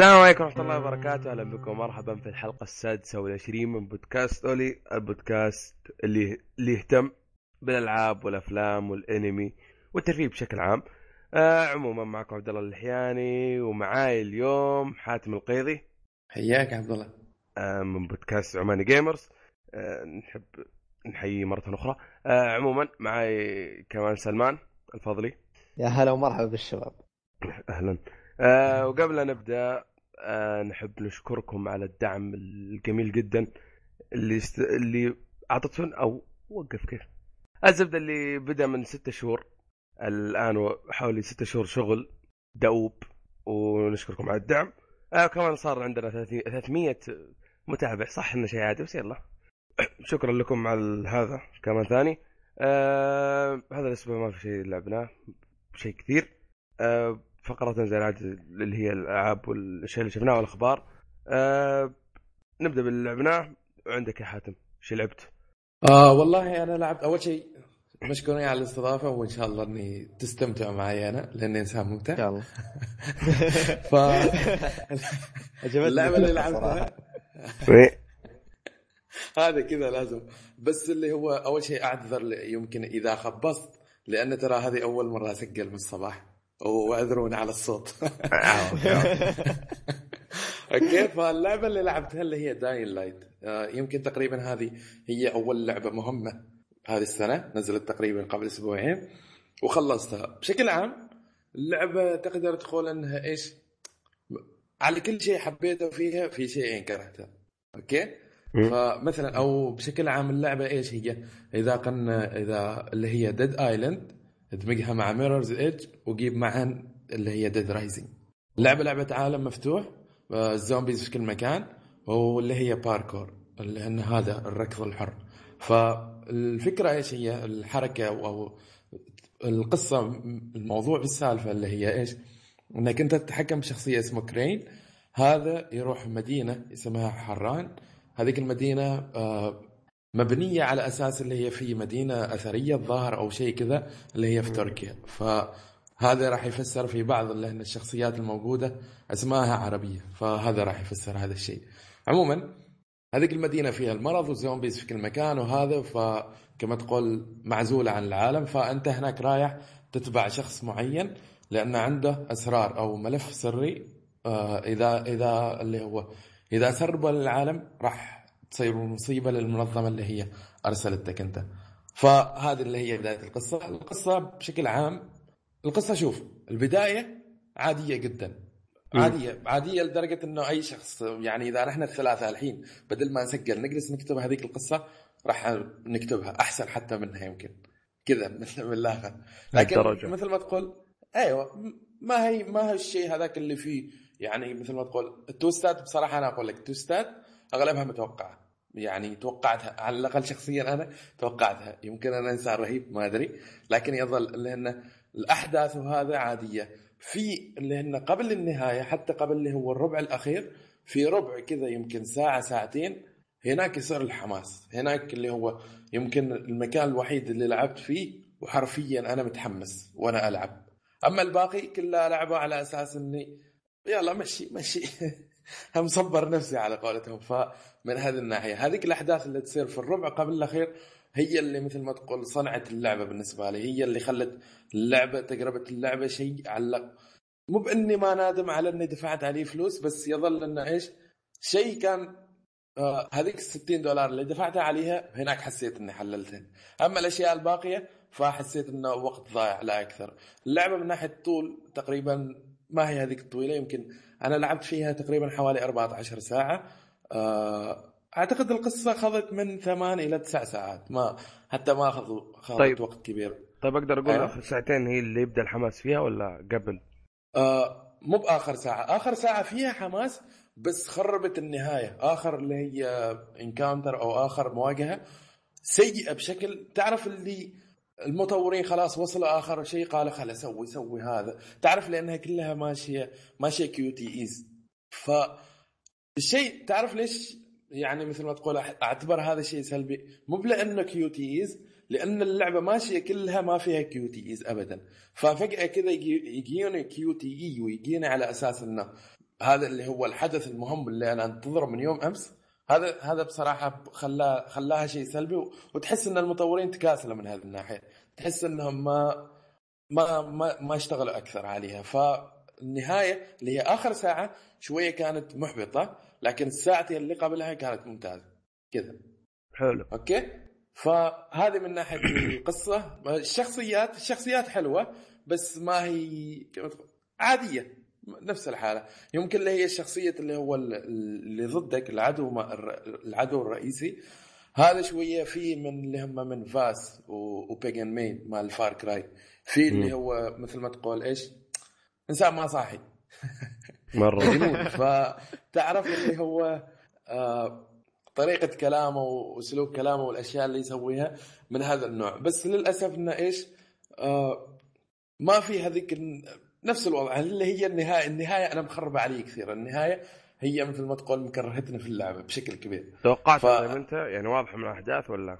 السلام عليكم ورحمة الله وبركاته، أهلا بكم ومرحبا في الحلقة السادسة والعشرين من بودكاست أولي، البودكاست اللي اللي يهتم بالألعاب والأفلام والأنمي والترفيه بشكل عام. آه عموما معكم عبد الله اللحياني ومعاي اليوم حاتم القيضي حياك عبد الله آه من بودكاست عماني جيمرز. آه نحب نحييه مرة أخرى. آه عموما معاي كمان سلمان الفضلي. يا هلا ومرحبا بالشباب. أهلا. آه وقبل أن نبدأ نحب نشكركم على الدعم الجميل جدا اللي است... اللي اعطتون أو وقف كيف. الزبدة اللي بدأ من ستة شهور الآن حوالي ستة شهور شغل دؤوب ونشكركم على الدعم. آه كمان صار عندنا 300 متابع. صح إنه شيء عادي بس يلا. شكرا لكم على هذا. كمان ثاني. آه هذا الأسبوع ما في شيء لعبناه شيء كثير. آه فقرة زي العادة اللي هي الألعاب والأشياء اللي شفناها والأخبار. آه نبدأ باللي لعبناه وعندك يا حاتم إيش لعبت؟ آه والله أنا لعبت أول شيء مشكورين على الاستضافة وإن شاء الله إني تستمتعوا معي أنا لأني إنسان ممتع. إن شاء الله. ف اللعبة اللي لعبتها. هذا كذا لازم. بس اللي هو أول شيء أعتذر يمكن إذا خبصت لأن ترى هذه أول مرة أسجل من الصباح واعذروني على الصوت. okay فاللعبه اللي لعبتها اللي هي Dying Light يمكن تقريبا هذه هي أول لعبة مهمة هذه السنة نزلت تقريبا قبل أسبوعين وخلصتها. بشكل عام اللعبة تقدر تقول إنها إيش؟ على كل شيء حبيته فيها في شيئين كرهته okay؟ فمثلا أو بشكل عام اللعبة إيش هي؟ إذا قلنا إذا اللي هي Dead Island ادمجها مع Mirror's Edge وجيب معها اللي هي Dead Rising اللعبه لعبة عالم مفتوح ال zombies في كل مكان واللي هي باركور اللي ان هذا الركض الحر. فالفكرة إيش هي؟ الحركة أو القصة الموضوع بالسالفه اللي هي إيش؟ إنك أنت تتحكم بشخصية اسمه كرين هذا يروح مدينة اسمها حران. هذيك المدينة مبنية على أساس اللي هي في مدينة أثرية الظاهر أو شيء كذا اللي هي في تركيا. فهذا راح يفسر في بعض لأن الشخصيات الموجودة اسمائها عربية. فهذا راح يفسر هذا الشيء. عموما هذيك المدينة فيها المرض والزومبيز في كل مكان وهذا فكما تقول معزوله عن العالم. فأنت هناك رايح تتبع شخص معين لأن عنده أسرار أو ملف سري إذا إذا اللي هو إذا سرب للعالم راح تصير مصيبة للمنظمة اللي هي أرسلتك أنت. فهذه اللي هي بداية القصة. القصة بشكل عام القصة شوف البداية عادية جدا. عادية عادية لدرجة إنه أي شخص يعني إذا نحن الثلاثة الحين بدل ما نسجل نجلس نكتب هذيك القصة راح نكتبها أحسن حتى منها يمكن. كذا من الآخر لكن الدرجة. مثل ما تقول أيوه ما هي ما هي الشيء هذاك اللي فيه يعني مثل ما تقول التوستات بصراحة أنا أقول لك التوستات أغلبها متوقعة. يعني توقعتها على الأقل شخصيا أنا توقعتها. يمكن أنا إنسان رهيب ما أدري. لكن يظل لأن الأحداث وهذا عادية. في اللي هن قبل النهاية حتى قبل اللي هو الربع الأخير في ربع كذا يمكن ساعة ساعتين هناك يصير الحماس. هناك اللي هو يمكن المكان الوحيد اللي لعبت فيه وحرفيا أنا متحمس وأنا ألعب. أما الباقي كلها لعبه على أساس إني يلا مشي مشي. مصبر نفسي على قولتهم. فمن هذه الناحية هذيك الأحداث اللي تصير في الربع قبل الأخير هي اللي مثل ما تقول صنعت اللعبة بالنسبة لي. هي اللي خلت اللعبة تجربة اللعبة شيء علق. مو بإني ما نادم على إني دفعت عليه فلوس بس يظل إنه إيش؟ شيء كان آه هذيك ال 60 دولار اللي دفعتها عليها هناك حسيت إني حللتها. أما الأشياء الباقية فحسيت إنه وقت ضايع لا أكثر. اللعبة من ناحية طول تقريبا ما هي هذيك الطويلة يمكن أنا لعبت فيها تقريبا حوالي 14 ساعة آه أعتقد القصة أخذت من ثمان إلى تسع ساعات ما حتى ما اخذوا أخذت طيب. وقت كبير طيب أقدر أقول أيوة. آخر ساعتين هي اللي يبدأ الحماس فيها ولا قبل؟ آه مو بآخر ساعة آخر ساعة فيها حماس بس خربت النهاية آخر اللي هي encounter أو آخر مواجهة سيئة بشكل تعرف اللي المطورين خلاص وصلوا آخر شيء قالوا خلاص سوي سوي هذا. تعرف لأنها كلها ماشية ماشية QTEs. ف الشيء تعرف ليش يعني مثل ما تقول أعتبر هذا شيء سلبي؟ مو لأنه QTEs لأن اللعبة ماشية كلها ما فيها QTEs ابدا. ففجأة كذا يجيوني QTE ويجيني على أساس إنه هذا اللي هو الحدث المهم اللي أنا أنتظره من يوم أمس. هذا هذا بصراحة خلاه خلاها شيء سلبي وتحس إن المطورين تكاسلوا من هذه الناحية. تحس إنهم ما ما ما, ما اشتغلوا أكثر عليها. فالنهاية اللي هي آخر ساعة شوية كانت محبطة لكن الساعتين اللي قبلها كانت ممتازة. كذا. حلو. أوكي؟ فهذه من ناحية القصة. الشخصيات الشخصيات حلوة بس ما هي عادية. نفس الحالة. يمكن اللي هي الشخصية اللي هو اللي ضدك العدو ما العدو الرئيسي. هذا شوية في من اللي هم من فاس وبيجن مين مال فار كراي. في اللي هو مثل ما تقول إيش؟ إنسان ما صاحي. مره فتعرف اللي هو آه طريقة كلامه وسلوك كلامه والأشياء اللي يسويها من هذا النوع. بس للأسف إنه إيش؟ آه ما في هذيك نفس الوضع. اللي هي النهايه النهاية أنا مخربة علي كثير. النهاية هي مثل ما تقول مكرهتني في اللعبة بشكل كبير. توقعت ف... أنت؟ يعني واضح من الأحداث ولا؟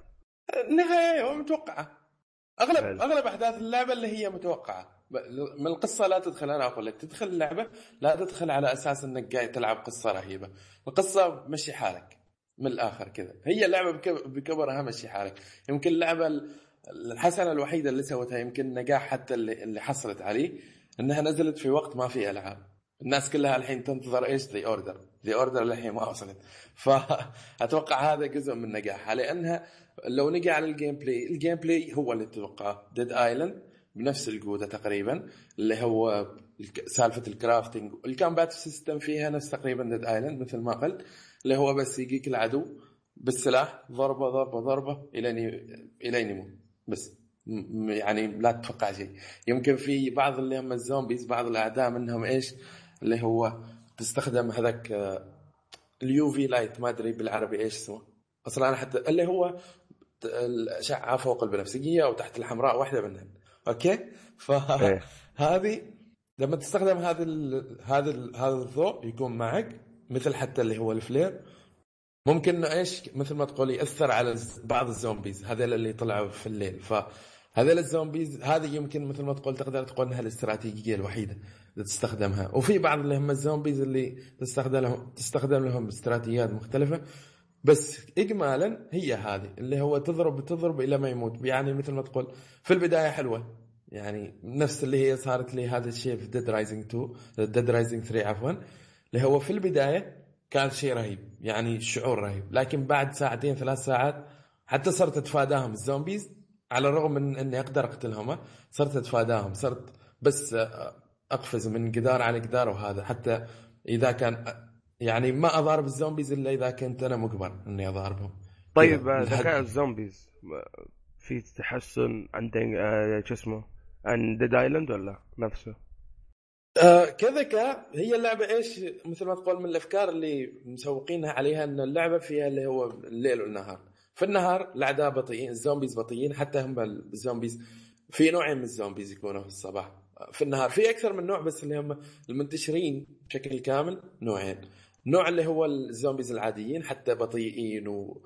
النهاية متوقعة. اغلب حل. أغلب أحداث اللعبة اللي هي متوقعة. من القصة لا تدخل أنا أقول لك تدخل اللعبة لا تدخل على أساس إنك قاعد تلعب قصة رهيبة. القصة مشي حالك من الآخر كذا. هي اللعبة بكبرها مشي حالك. يمكن اللعبة الحسنة الوحيدة اللي سوتها يمكن النجاح حتى اللي, اللي حصلت عليه إنها نزلت في وقت ما في العاب الناس كلها الحين تنتظر إيش؟ The Order The Order للحين ما وصلت. فأتوقع هذا جزء من نجاحها. لأنها لو نجي على ال gameplay ال gameplay هو اللي تتوقعه Dead Island بنفس الجودة تقريبا اللي هو سالفة ال crafting ال combat system فيها نفس تقريبا Dead Island مثل ما قلت اللي هو بس يجيك العدو بالسلاح ضربة ضربة ضربة الين الين يموت بس. يعني لا تتوقع شيء. يمكن في بعض اللي هم ال zombies بعض الأعداء منهم إيش؟ اللي هو تستخدم هذاك ال UV light ما أدري بالعربي إيش اسمه. أصلا أنا حتى اللي هو الأشعة فوق البنفسجية أو تحت الحمراء واحدة منهم. okay؟ فهذه إيه. لما تستخدم هذا هذا هذا الضوء يكون معك مثل حتى اللي هو ال flare. ممكن إنه إيش؟ مثل ما تقول يأثر على بعض ال zombies هذول اللي طلعوا في الليل. فهذول ال zombies هذه يمكن مثل ما تقول تقدر تقول إنها الاستراتيجية الوحيدة اللي تستخدمها. وفي بعض اللي هم ال zombies اللي تستخدم لهم تستخدم لهم استراتيجيات مختلفة. بس اجمالا هي هذه اللي هو تضرب تضرب إلى ما يموت. يعني مثل ما تقول في البداية حلوة. يعني نفس اللي هي صارت لي هذا الشيء في Dead Rising 2 Dead Rising 3 عفوا. اللي هو في البداية كان شيء رهيب يعني شعور رهيب. لكن بعد ساعتين ثلاث ساعات حتى صرت أتفاداهم ال zombies. على الرغم من إني أقدر أقتلهم صرت أتفاداهم صرت بس أقفز من جدار على جدار وهذا. حتى إذا كان يعني ما أضارب ال zombies إلا إذا كنت أنا مجبر إني أضاربهم. طيب ذكاء ال zombies في تحسن عند آه، شو اسمه عن ديد ايلاند ولا نفسه؟ آه كذكاء هي اللعبة إيش؟ مثل ما تقول من الأفكار اللي مسوقينها عليها إن اللعبة فيها اللي هو الليل والنهار. في النهار الأعداء بطيئين ال zombies بطيئين حتى هم ال zombies في نوعين من ال zombies يكونوا في الصباح. في النهار في أكثر من نوع بس اللي هم المنتشرين بشكل كامل نوعين. نوع اللي هو ال zombies العاديين حتى بطيئين و...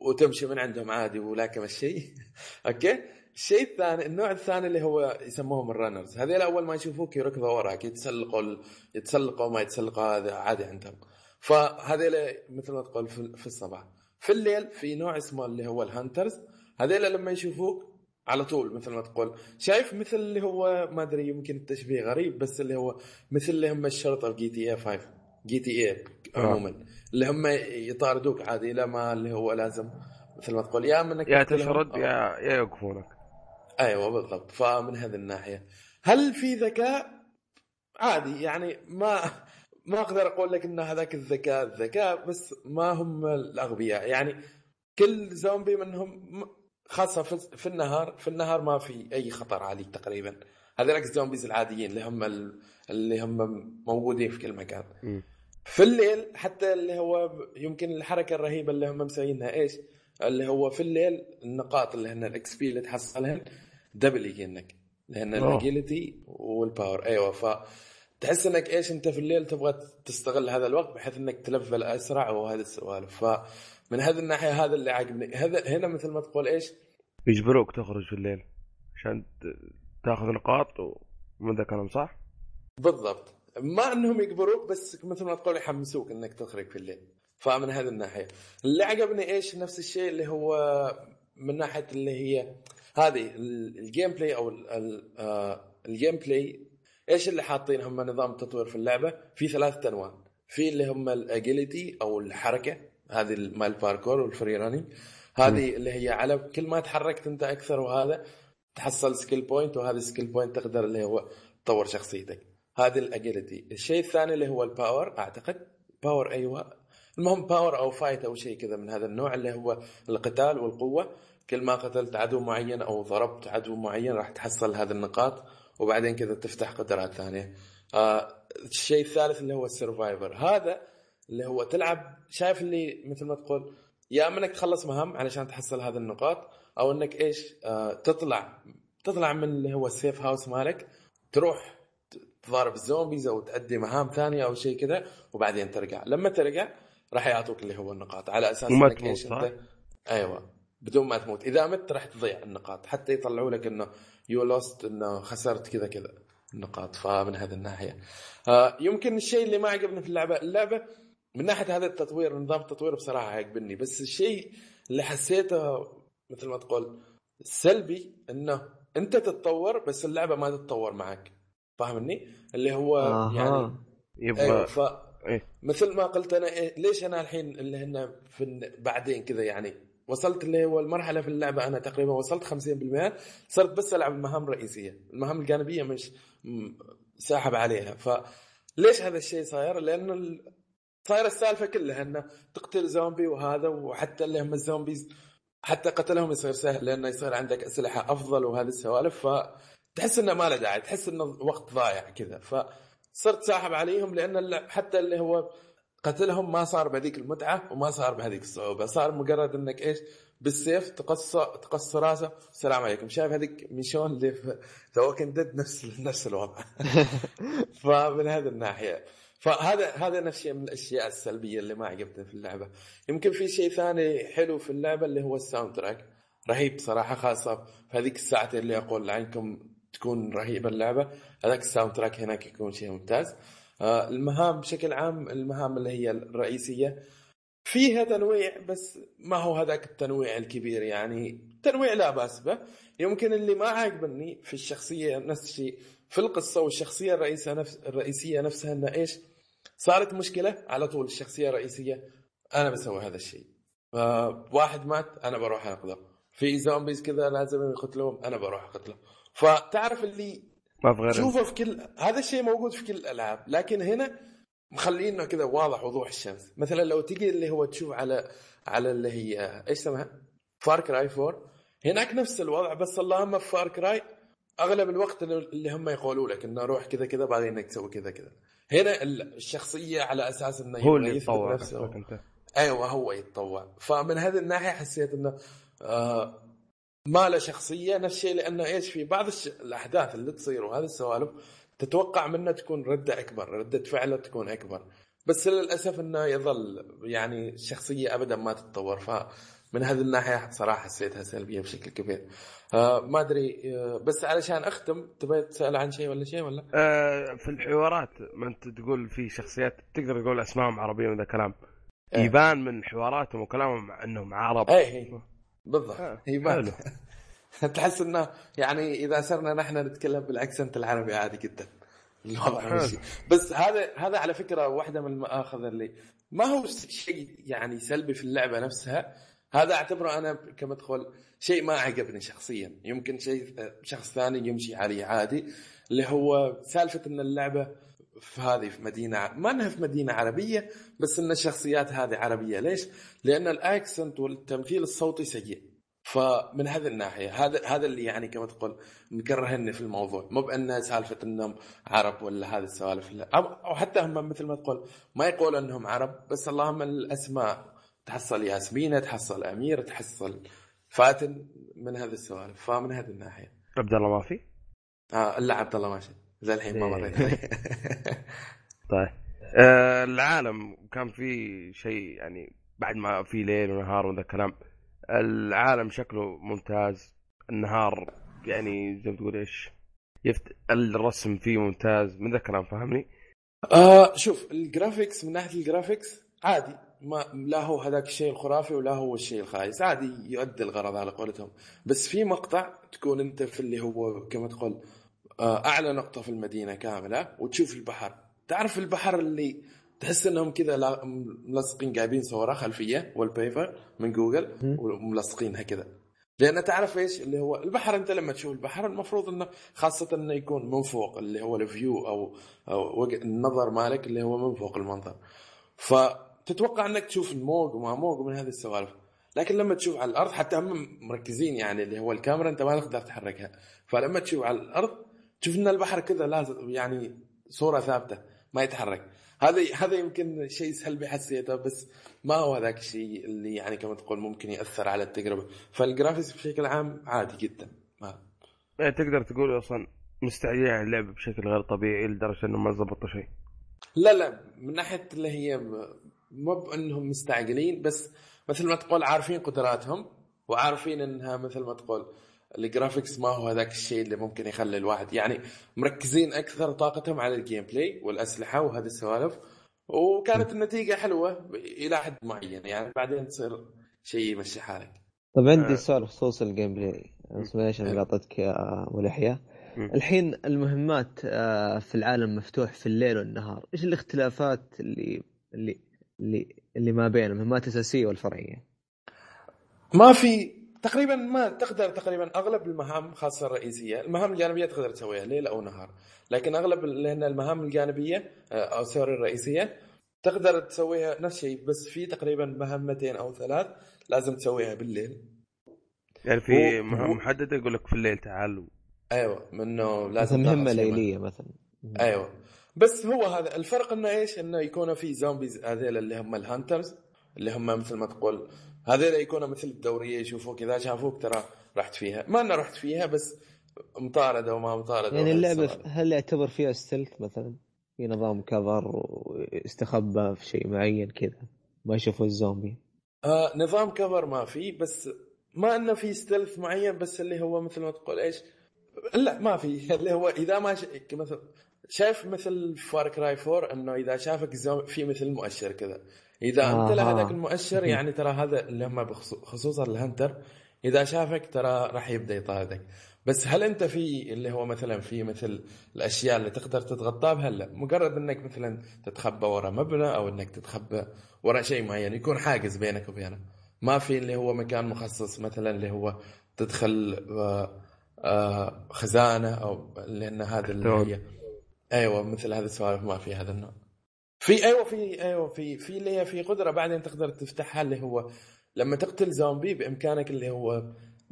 وتمشي من عندهم عادي ولا كم الشيء. okay؟ الشيء الثاني النوع الثاني اللي هو يسموهم ال runners. هذول أول ما يشوفوك يركضوا وراك يتسلقوا ال... يتسلقوا ما يتسلقوا هذا عادي عندهم. فهذول مثل ما تقول في الصباح. في الليل في نوع اسمه اللي هو ال hunters. هذول لما يشوفوك على طول مثل ما تقول. شايف مثل اللي هو ما أدري يمكن التشبيه غريب بس اللي هو مثل اللي هم الشرطه في جي تي اي 5 جي تي اي عموما. اللي هم يطاردوك عادي لا ما اللي هو لازم مثل ما تقول. يا منك يا تشرد يا يا يوقفونك. أيوه بالضبط. فمن هذه الناحية. هل في ذكاء؟ عادي يعني ما ما أقدر أقول لك إن هذاك الذكاء الذكاء بس ما هم الأغبياء. يعني كل زومبي منهم خاصة في النهار في النهار ما في أي خطر عليك تقريبا. هذول ال zombies العاديين اللي هم اللي هم موجودين في كل مكان. م. في الليل حتى اللي هو يمكن الحركة الرهيبة اللي هم مسوينها إيش؟ اللي هو في الليل النقاط اللي هن ال XP اللي تحصلهن double يجينك لأن ال agility وال power أيوه ف تحس إنك إيش أنت في الليل تبغى تستغل هذا الوقت بحيث إنك ت level أسرع وهذه السوالف فمن هذه الناحية هذا اللي عاجبني. هذا هنا مثل ما تقول إيش؟ يجبروك تخرج في الليل عشان تاخذ نقاط ومن ذا كلام صح؟ بالضبط. ما إنهم يجبروك بس مثل ما تقول يحمسوك إنك تخرج في الليل. فمن هذه الناحية. اللي عجبني إيش؟ نفس الشيء اللي هو من ناحية اللي هي هذه ال gameplay أو آه، ال gameplay إيش اللي حاطين هم نظام التطوير في اللعبة؟ في ثلاثة انواع في اللي هم ال agility أو الحركة هذه مال ال parkour وال free running هذه اللي هي على كل ما تحركت أنت أكثر وهذا تحصل skill point وهذه skill point تقدر اللي هو تطور شخصيتك. هذه ال agility الشيء الثاني اللي هو ال power أعتقد. power أيوه. المهم power أو fight أو شيء كذا من هذا النوع اللي هو القتال والقوة. كل ما قتلت عدو معين أو ضربت عدو معين راح تحصل هذه النقاط. وبعدين كذا تفتح قدرات ثانية. آه الشيء الثالث اللي هو ال survivor. هذا اللي هو تلعب شايف اللي مثل ما تقول يا إما إنك تخلص مهام علشان تحصل هذه النقاط أو إنك إيش آه تطلع تطلع من اللي هو ال safe house مالك تروح تضارب ال zombies أو تأدي مهام ثانية أو شيء كذا وبعدين ترجع. لما ترجع راح يعطوك اللي هو النقاط. على أساس إنك إيش؟ أنت أيوه. بدون ما تموت. إذا مت راح تضيع النقاط. حتى يطلعوا لك إنه يو لوست إنه خسرت كذا كذا النقاط. فمن هذه الناحية. آه يمكن الشيء اللي ما عجبني في اللعبة اللعبة من ناحية هذا التطوير نظام التطوير بصراحة عجبني. بس الشيء اللي حسيته مثل ما تقول سلبي إنه أنت تتطور بس اللعبة ما تتطور معك. فاهمني؟ اللي هو يعني أها يبغى أيوه ف إيه. مثل ما قلت أنا إيه ليش أنا الحين اللي هن في بعدين كذا يعني وصلت اللي هو المرحله في اللعبة أنا تقريبا وصلت 50% صرت بس ألعب المهام الرئيسية. المهام الجانبية مش ساحب عليها. فليش هذا الشيء صاير؟ لأنه ال- صاير السالفة كلها إنه تقتل زومبي وهذا وحتى اللي هم الزومبيز حتى قتلهم يصير سهل لأنه يصير عندك أسلحة أفضل وهذه السوالف. فتحس إنه ما له داعي تحس إنه وقت ضايع كذا. فصرت ساحب عليهم لأن حتى اللي هو قتلهم ما صار بهذيك المتعة وما صار بهذيك الصعوبة. صار مجرد إنك إيش؟ بالسيف تقص تقص راسه. السلام عليكم. شايف هذيك ميشون اللي في ذا walking ديد نفس نفس الوضع. فمن هذه الناحية. فهذا هذا نفس الشيء من الأشياء السلبية اللي ما عجبتني في اللعبة. يمكن في شيء ثاني حلو في اللعبة اللي هو ال soundtrack. رهيب صراحة خاصة في هذيك الساعتين اللي أقول عنكم تكون رهيبة اللعبة. هذاك ال soundtrack هناك يكون شيء ممتاز. المهام بشكل عام المهام اللي هي الرئيسية. فيها تنويع بس ما هو هذاك التنويع الكبير يعني تنويع لا بأس به. يمكن اللي ما عاجبني في الشخصية نفس الشيء في القصة والشخصية الرئيسيه نفس الرئيسية نفسها إنه إيش؟ صارت مشكلة على طول الشخصية الرئيسية. أنا بسوي هذا الشيء. آه، واحد مات أنا بروح انقذه في zombies كذا لازم يقتلوهم أنا بروح اقتله فتعرف اللي ما في غير تشوفه في كل هذا الشيء موجود في كل الألعاب لكن هنا مخلينه كذا واضح وضوح الشمس. مثلا لو تجي اللي هو تشوف على على اللي هي إيش اسمها؟ Far Cry 4 هناك نفس الوضع بس اللهم في Far Cry أغلب الوقت اللي هم يقولوا لك إنه روح كذا كذا بعدين إنك تسوي كذا كذا. هنا الشخصية على أساس إنه هو اللي يثبت يتطور نفسه. أيوه هو يتطوع فمن هذه الناحية حسيت إنه آه ما له شخصية نفس الشيء لأنه إيش في بعض الش... الأحداث اللي تصير وهذه السوالف تتوقع منه تكون ردة أكبر ردة فعله تكون أكبر. بس للأسف إنه يظل يعني الشخصية ابدا ما تتطور. فمن هذه الناحية صراحة حسيتها سلبية بشكل كبير. آه ما أدري آه بس علشان أختم تبي تسأل عن شيء ولا شيء ولا؟ آه في الحوارات ما أنت تقول في شخصيات تقدر تقول أسمائهم عربية وذا كلام. إيه. يبان من حواراتهم وكلامهم إنهم عرب. اي هي بالضبط. آه، هي حلو. تحس إنه يعني إذا صرنا نحن نتكلم بالأكسنت العربي عادي جدا. الوضع. ماشي بس هذا هذا على فكرة واحدة من المآخذ اللي ما هو شيء يعني سلبي في اللعبة نفسها. هذا أعتبره أنا كمدخل شيء ما عجبني شخصيا. يمكن شيء شخص ثاني يمشي عليه عادي. اللي هو سالفة إن اللعبة في هذه في مدينة ما إنها في مدينة عربية بس إن الشخصيات هذه عربية. ليش؟ لأن الأكسنت والتمثيل الصوتي سيء. فمن هذه الناحية هذا هذا اللي يعني كما تقول مكرهني في الموضوع. مو بأن سالفة إنهم عرب ولا هذه السوالف أو حتى هم مثل ما تقول ما يقول إنهم عرب بس اللهم الأسماء تحصل ياسمينه تحصل أمير تحصل فاتن من هذه السوالف. فمن هذه الناحية. عبد الله ما في؟ آه الا عبد الله ماشي زي الحين ما. مريت. عليه طيب. آه العالم كان في شيء يعني بعد ما في ليل ونهار وذا كلام العالم شكله ممتاز. النهار يعني زي ما تقول إيش؟ يفت... الرسم فيه ممتاز. من ذا الكلام فهمني؟ آه شوف ال graphics من ناحية الجرافيكس عادي. ما لا هو هذاك الشيء الخرافي ولا هو الشيء الخايس. عادي يؤدي الغرض على قولتهم. بس في مقطع تكون أنت في اللي هو كما تقول آه، أعلى نقطة في المدينة كاملة وتشوف البحر. تعرف البحر اللي تحس إنهم كذا ملصقين جايبين صورة خلفية وال paper من جوجل وملصقينها كذا. لأن تعرف إيش؟ اللي هو البحر أنت لما تشوف البحر المفروض إنه خاصة إنه يكون من فوق اللي هو ال view أو وجه- النظر مالك اللي هو من فوق المنظر. فتتوقع إنك تشوف الموج وما موج ومن هذه السوالف. لكن لما تشوف على الأرض حتى هم مركزين يعني اللي هو الكاميرا أنت ما تقدر تحركها. فلما تشوف على الأرض ان البحر كذا لازم يعني صورة ثابتة ما يتحرك. هذا هذا يمكن شيء سلبي حسيته بس ما هو ذاك الشيء اللي يعني كما تقول ممكن يأثر على التجربة. فالجرافيكس بشكل عام عادي جدا. ما يعني تقدر تقول أصلا مستعجلين على اللعبه بشكل غير طبيعي لدرجة إنه ما زبطوا شيء. لا لا من ناحية اللي هي مو بأنهم مستعجلين بس مثل ما تقول عارفين قدراتهم وعارفين إنها مثل ما تقول ال graphics ما هو هذاك الشيء اللي ممكن يخلي الواحد يعني مركزين أكثر طاقتهم على ال gameplay والأسلحة وهذه السوالف. وكانت النتيجة حلوة إلى حد معين يعني. بعدين تصير شيء يمشي حالك. طيب آه. عندي سؤال بخصوص ال gameplay ليش. أنا قاطعتك يا أبو لحية. الحين المهمات آه، في العالم مفتوح في الليل والنهار إيش الاختلافات اللي اللي اللي اللي ما بين المهمات الاساسيه والفرعية. ما في تقريبا ما تقدر تقريبا أغلب المهام خاصة الرئيسية، المهام الجانبية تقدر تسويها ليل أو نهار، لكن أغلب لأن المهام الجانبية آه، أو سوري الرئيسية تقدر تسويها نفس الشيء بس في تقريبا مهمتين أو ثلاث لازم تسويها بالليل. يعني في هو- مهام محدده يقول لك في الليل تعال أيوه منه لازم مهمة تاخذ فيها ليلية مثلا أيوه بس هو هذا الفرق إنه إيش؟ إنه يكونوا في zombies هذيل اللي هم ال hunters اللي هم مثل ما تقول هذيل يكونوا مثل الدورية يشوفوك إذا شافوك ترى رحت فيها، ما أنا رحت فيها بس مطاردة وما مطاردة يعني اللعبة. هل يعتبر فيها stealth مثلا؟ في نظام cover ويستخبى في شيء معين كذا ما يشوفوا الزومبي. آه نظام cover ما في بس ما إنه في stealth معين بس اللي هو مثل ما تقول إيش؟ لا ما في. اللي هو إذا ما ش... مثل شايف مثل فار كراي 4 إنه إذا شافك الزومبي في مثل مؤشر كذا. إذا أنت له. هذاك المؤشر يعني ترى هذا اللي هم بخصو- خصوصا الهنتر إذا شافك ترى راح يبدأ يطاردك. بس هل أنت في اللي هو مثلا في مثل الأشياء اللي تقدر تتغطى بها؟ لا. مجرد إنك مثلا تتخبى ورا مبنى أو إنك تتخبى ورا شيء معين يكون حاجز بينك وبينه. ما في اللي هو مكان مخصص مثلا اللي هو تدخل آه، آه، خزانة أو لأن هذا اللي. هي أيوه مثل هذه السوالف ما في هذا النوع. في أيوه في أيوه في في اللي في قدرة بعدين تقدر تفتحها اللي هو لما تقتل زومبي بإمكانك اللي هو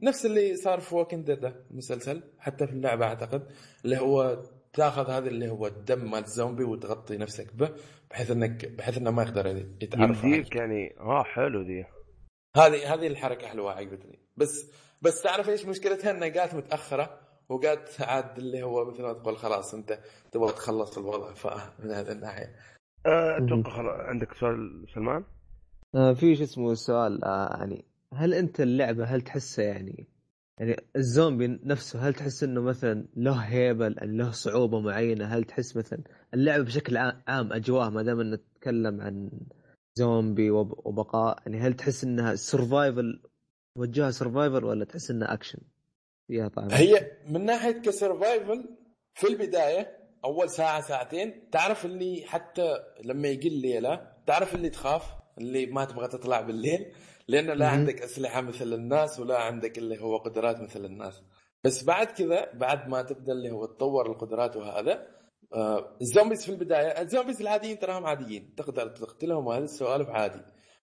نفس اللي صار في Walking Dead المسلسل حتى في اللعبة أعتقد اللي هو تاخذ هذا اللي هو الدم مال الزومبي وتغطي نفسك به بحيث إنك بحيث إنه ما يقدر يتعرف عليك. يمديك يعني آه حلو ذي هذه هذه الحركة حلوة عجبتني. بس بس تعرف إيش مشكلتها؟ إنها جات متأخرة وقالت عاد اللي هو مثل ما تقول خلاص أنت تبغى تخلص الوضع فمن هذه الناحية. أتوقع خلاص عندك سؤال سلمان؟ آه في شو اسمه سؤال آه يعني هل أنت اللعبة هل تحسها يعني يعني الزومبي نفسه هل تحس إنه مثلا له هيبة يعني له صعوبة معينة هل تحس مثلا اللعبة بشكل عام- اجواء ما دام نتكلم عن زومبي وب- وبقاء يعني هل تحس إنها survival وجهها survival ولا تحس إنها اكشن؟ فيها طعم هي من ناحية ك survival في البداية أول ساعة ساعتين. تعرف اللي حتى لما يجي الليلة تعرف اللي تخاف؟ اللي ما تبغى تطلع بالليل. لأن لا. عندك أسلحة مثل الناس ولا عندك اللي هو قدرات مثل الناس. بس بعد كذا بعد ما تبدأ اللي هو تطور القدرات وهذا آه ال zombies في البداية ال zombies العاديين تراهم عاديين. تقدر تقتلهم وهذه السوالف عادي.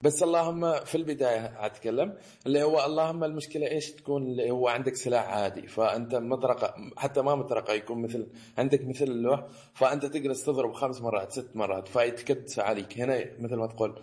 بس اللهم في البداية أتكلم اللي هو اللهم المشكلة إيش تكون؟ اللي هو عندك سلاح عادي فأنت مطرقة حتى ما مطرقة يكون مثل عندك مثل اللوح فأنت تجلس تضرب خمس مرات ست مرات فيتكدس عليك. هنا مثل ما تقول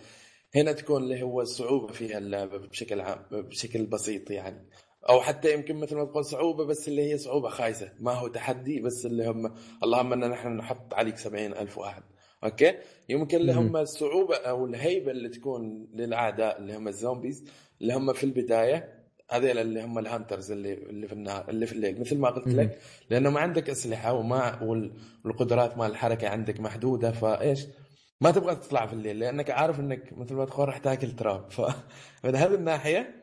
هنا تكون اللي هو الصعوبه فيها اللعبة بشكل عام بشكل بسيط يعني. أو حتى يمكن مثل ما تقول صعوبة بس اللي هي صعوبة خايسة. ما هو تحدي بس اللي هم اللهم إن نحن نحط عليك سبعين ألف واحد. أوكي؟ يمكن اللي هم الصعوبة أو الهيبة اللي تكون للأعداء اللي هم ال zombies اللي هم في البداية هذيل اللي هم ال hunters اللي اللي في النهار اللي في الليل. مثل ما قلت لك لأنه ما عندك أسلحة وما وال- والقدرات مال الحركة عندك محدودة فإيش؟ ما تبغى تطلع في الليل لأنك عارف إنك مثل ما تقول راح تاكل تراب. فمن هذه الناحية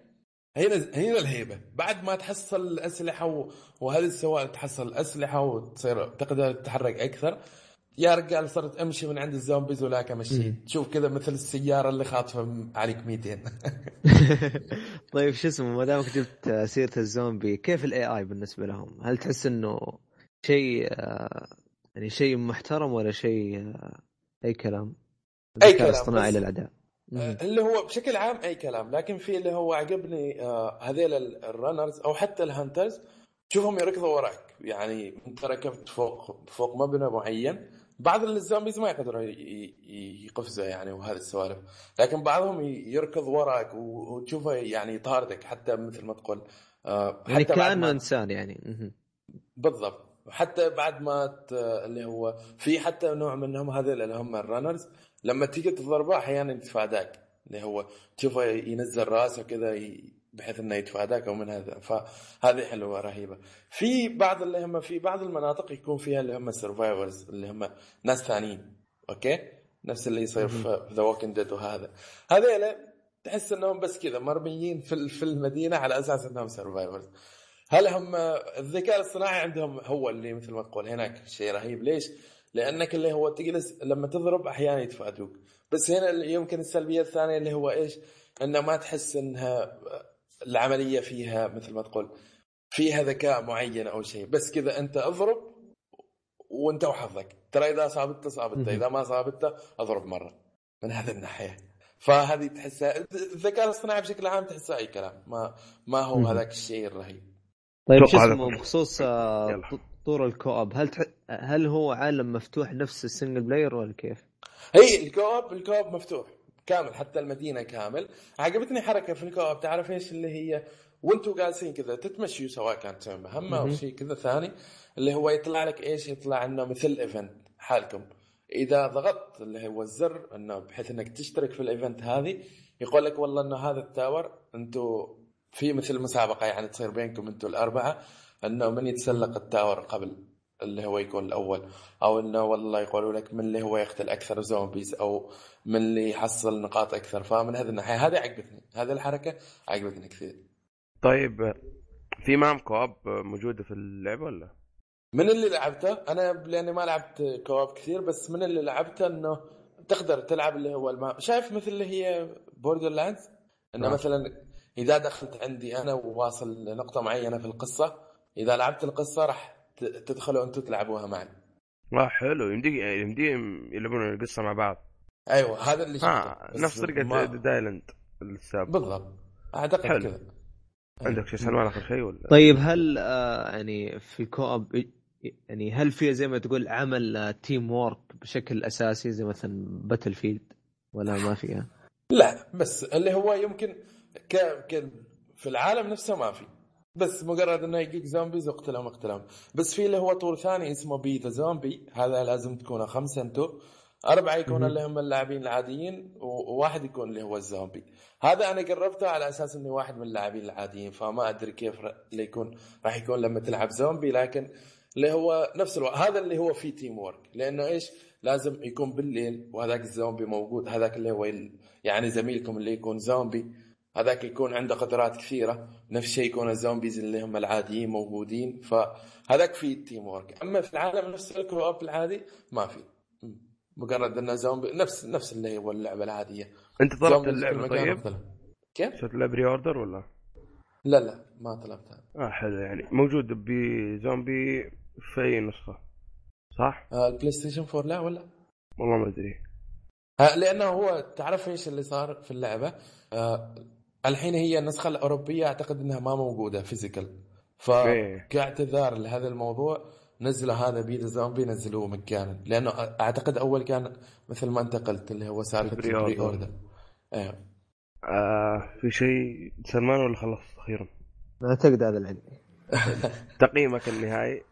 هنا هنا الهيبة. بعد ما تحصل الأسلحة وهذه السوالف تحصل الأسلحة وتصير تقدر تتحرك أكثر يا رجال صرت أمشي من عند ال zombies ولاك أمشي. تشوف كذا مثل السيارة اللي خاطفة عليك 200 طيب شو اسمه؟ ما دامك جبت آه، سيرة الزومبي كيف ال AI بالنسبة لهم؟ هل تحس إنه شيء آه، يعني شيء محترم ولا شيء آه، أي كلام؟ الذكاء كلام، الاصطناعي بس- للأداء. مهم. اللي هو بشكل عام أي كلام. لكن في اللي هو عجبني آه هذيل ال- ال runners أو حتى ال hunters تشوفهم يركضوا وراك. يعني انت ركبت فوق فوق مبنى معين. بعض ال zombies ما يقدروا يقفزوا يعني وهذه السوالف لكن بعضهم يركض وراك وتشوفه يعني يطاردك حتى مثل ما تقول آه يعني كأنه إنسان يعني. بالضبط حتى بعد ما. اللي هو في حتى نوع منهم هذول اللي هم ال runners لما تيجي تضربه أحيانا يتفاداك اللي هو تشوفه ينزل راسه كذا ي... بحيث إنه يتفاداك أو من هذا. فهذه حلوة رهيبة. في بعض اللي هم في بعض المناطق يكون فيها اللي هم ال survivors اللي هم ناس ثانيين. أوكي؟ نفس اللي يصير في The Walking Dead وهذا. هذيلا تحس إنهم بس كذا مرميين في في المدينة على أساس إنهم survivors هل هم الذكاء الاصطناعي عندهم هو اللي مثل ما تقول هناك شيء رهيب. ليش؟ لأنك اللي هو تجلس لما تضرب أحيانا يتفادوك. بس هنا يمكن السلبية الثانية اللي هو إيش؟ إنه ما تحس إنها العملية فيها مثل ما تقول فيها ذكاء معين أو شيء. بس كذا أنت أضرب وأنت وحظك. ترى إذا صابته صابته إذا ما صابته أضرب مرة. من هذه الناحية. فهذه تحسها الذكاء الاصطناعي بشكل عام تحسه أي كلام. ما ما هو. هذاك الشيء الرهيب. طيب شو اسمه. بخصوص آه، طور ال co-op. هل تح... هل هو عالم مفتوح نفس ال single player ولا كيف؟ هي ال co-op ال co-op مفتوح. كامل حتى المدينة كامل. عجبتني حركة في ال co-op تعرف إيش اللي هي؟ وأنتم جالسين كذا تتمشوا سواء كانت مهمه أو. شيء كذا ثاني اللي هو يطلع لك إيش؟ يطلع إنه مثل event حالكم. إذا ضغطت اللي هو الزر إنه بحيث إنك تشترك في ال event هذه يقول لك والله إنه هذا ال tower أنتم في مثل مسابقة يعني تصير بينكم أنتم الأربعة إنه من يتسلق ال tower قبل اللي هو يكون الأول أو إنه والله يقولوا لك من اللي هو يقتل أكثر zombies أو من اللي يحصل نقاط أكثر فمن هذه الناحية هذه عجبتني هذه الحركة عجبتني كثير طيب في معهم co-op موجودة في اللعبة ولا؟ من اللي لعبته أنا لأني ما لعبت co-op كثير بس من اللي لعبته إنه تقدر تلعب اللي هو الما... شايف مثل اللي هي Borderlands إنه آه. مثلا إذا دخلت عندي أنا وواصل لنقطة معينة في القصة إذا لعبت القصة راح تدخلوا أنتم تلعبوها معي. آه حلو. يمديك يمديهم يلعبون القصة مع بعض. أيوه هذا اللي شفته. آه بس نفس طريقة ما- Dead Island السابق. بالضبط. أعتقد حلو. كذا. عندك شيء سلمان آخر شيء ولا؟ طيب هل آه يعني في co-op يعني هل في زي ما تقول عمل آه teamwork بشكل أساسي زي مثلا Battlefield ولا ما فيها؟ لا بس اللي هو يمكن ك... ك... في العالم نفسه ما في. بس مجرد إنه يجيك zombies واقتلهم اقتلهم بس في اللي هو طور ثاني اسمه Be the Zombie هذا لازم تكونوا خمسة أنتم أربعة يكونوا مهم. اللي هم اللاعبين العاديين وواحد يكون اللي هو الزومبي. هذا أنا جربته على أساس إني واحد من اللاعبين العاديين فما أدري كيف ر- اللي يكون راح يكون لما تلعب زومبي لكن اللي هو نفس الوقت هذا اللي هو فيه teamwork لأنه إيش؟ لازم يكون بالليل وهذاك الزومبي موجود. هذاك اللي هو يعني زميلكم اللي يكون زومبي. هذاك يكون عنده قدرات كثيرة نفس الشيء يكون ال zombies اللي هم العاديين موجودين فهذاك فيه teamwork أما في العالم نفس ال co-op العادي ما في. مجرد انه زومبي نفس نفس اللي هو اللعبه العادية انت طلبت في اللعبه طيب؟ كيف؟ شفت تلعب pre-order ولا؟ لا لا ما طلبتها آه حلو يعني موجود بزومبي في اي نسخة صح؟ آه ال PlayStation 4 لا ولا؟ والله ما أدري آه لأنه هو تعرف إيش اللي صار في اللعبة؟ آه الحين هي النسخة الأوروبية أعتقد إنها ما موجودة physical إيه. فكاعتذار لهذا الموضوع نزلوا هذا Dead زومبي نزلوه مجانا لأنه أعتقد أول كان مثل ما انت قلت اللي هو سالفة ال pre-order أيوه آه في شيء سلمان ولا خلصت أخيرا؟ أعتقد هذا اللي عندي تقييمك النهائي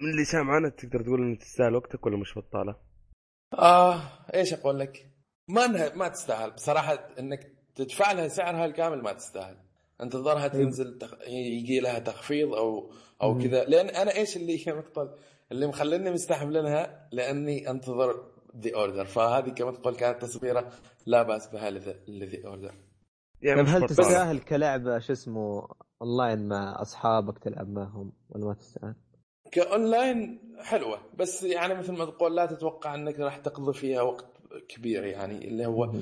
من اللي سامع أنا تقدر تقول إنه تستاهل وقتك ولا مش بطالة؟ آه إيش أقول لك؟ ما انها ما تستاهل بصراحة إنك تدفع لها سعرها الكامل ما تستاهل انتظرها تنزل تخ... يجي لها تخفيض أو أو مم. كذا لأن أنا إيش اللي كما تقول اللي مخليني مستحملينها لأني أنتظر The Order فهذه كما تقول كانت تصويرة لا بأس بها ل The Order يعني طيب هل. تستاهل كلعبه شو اسمه اونلاين مع أصحابك تلعب معهم ولا ما تستاهل؟ كأونلاين حلوة بس يعني مثل ما تقول لا تتوقع إنك راح تقضي فيها وقت كبير يعني اللي هو.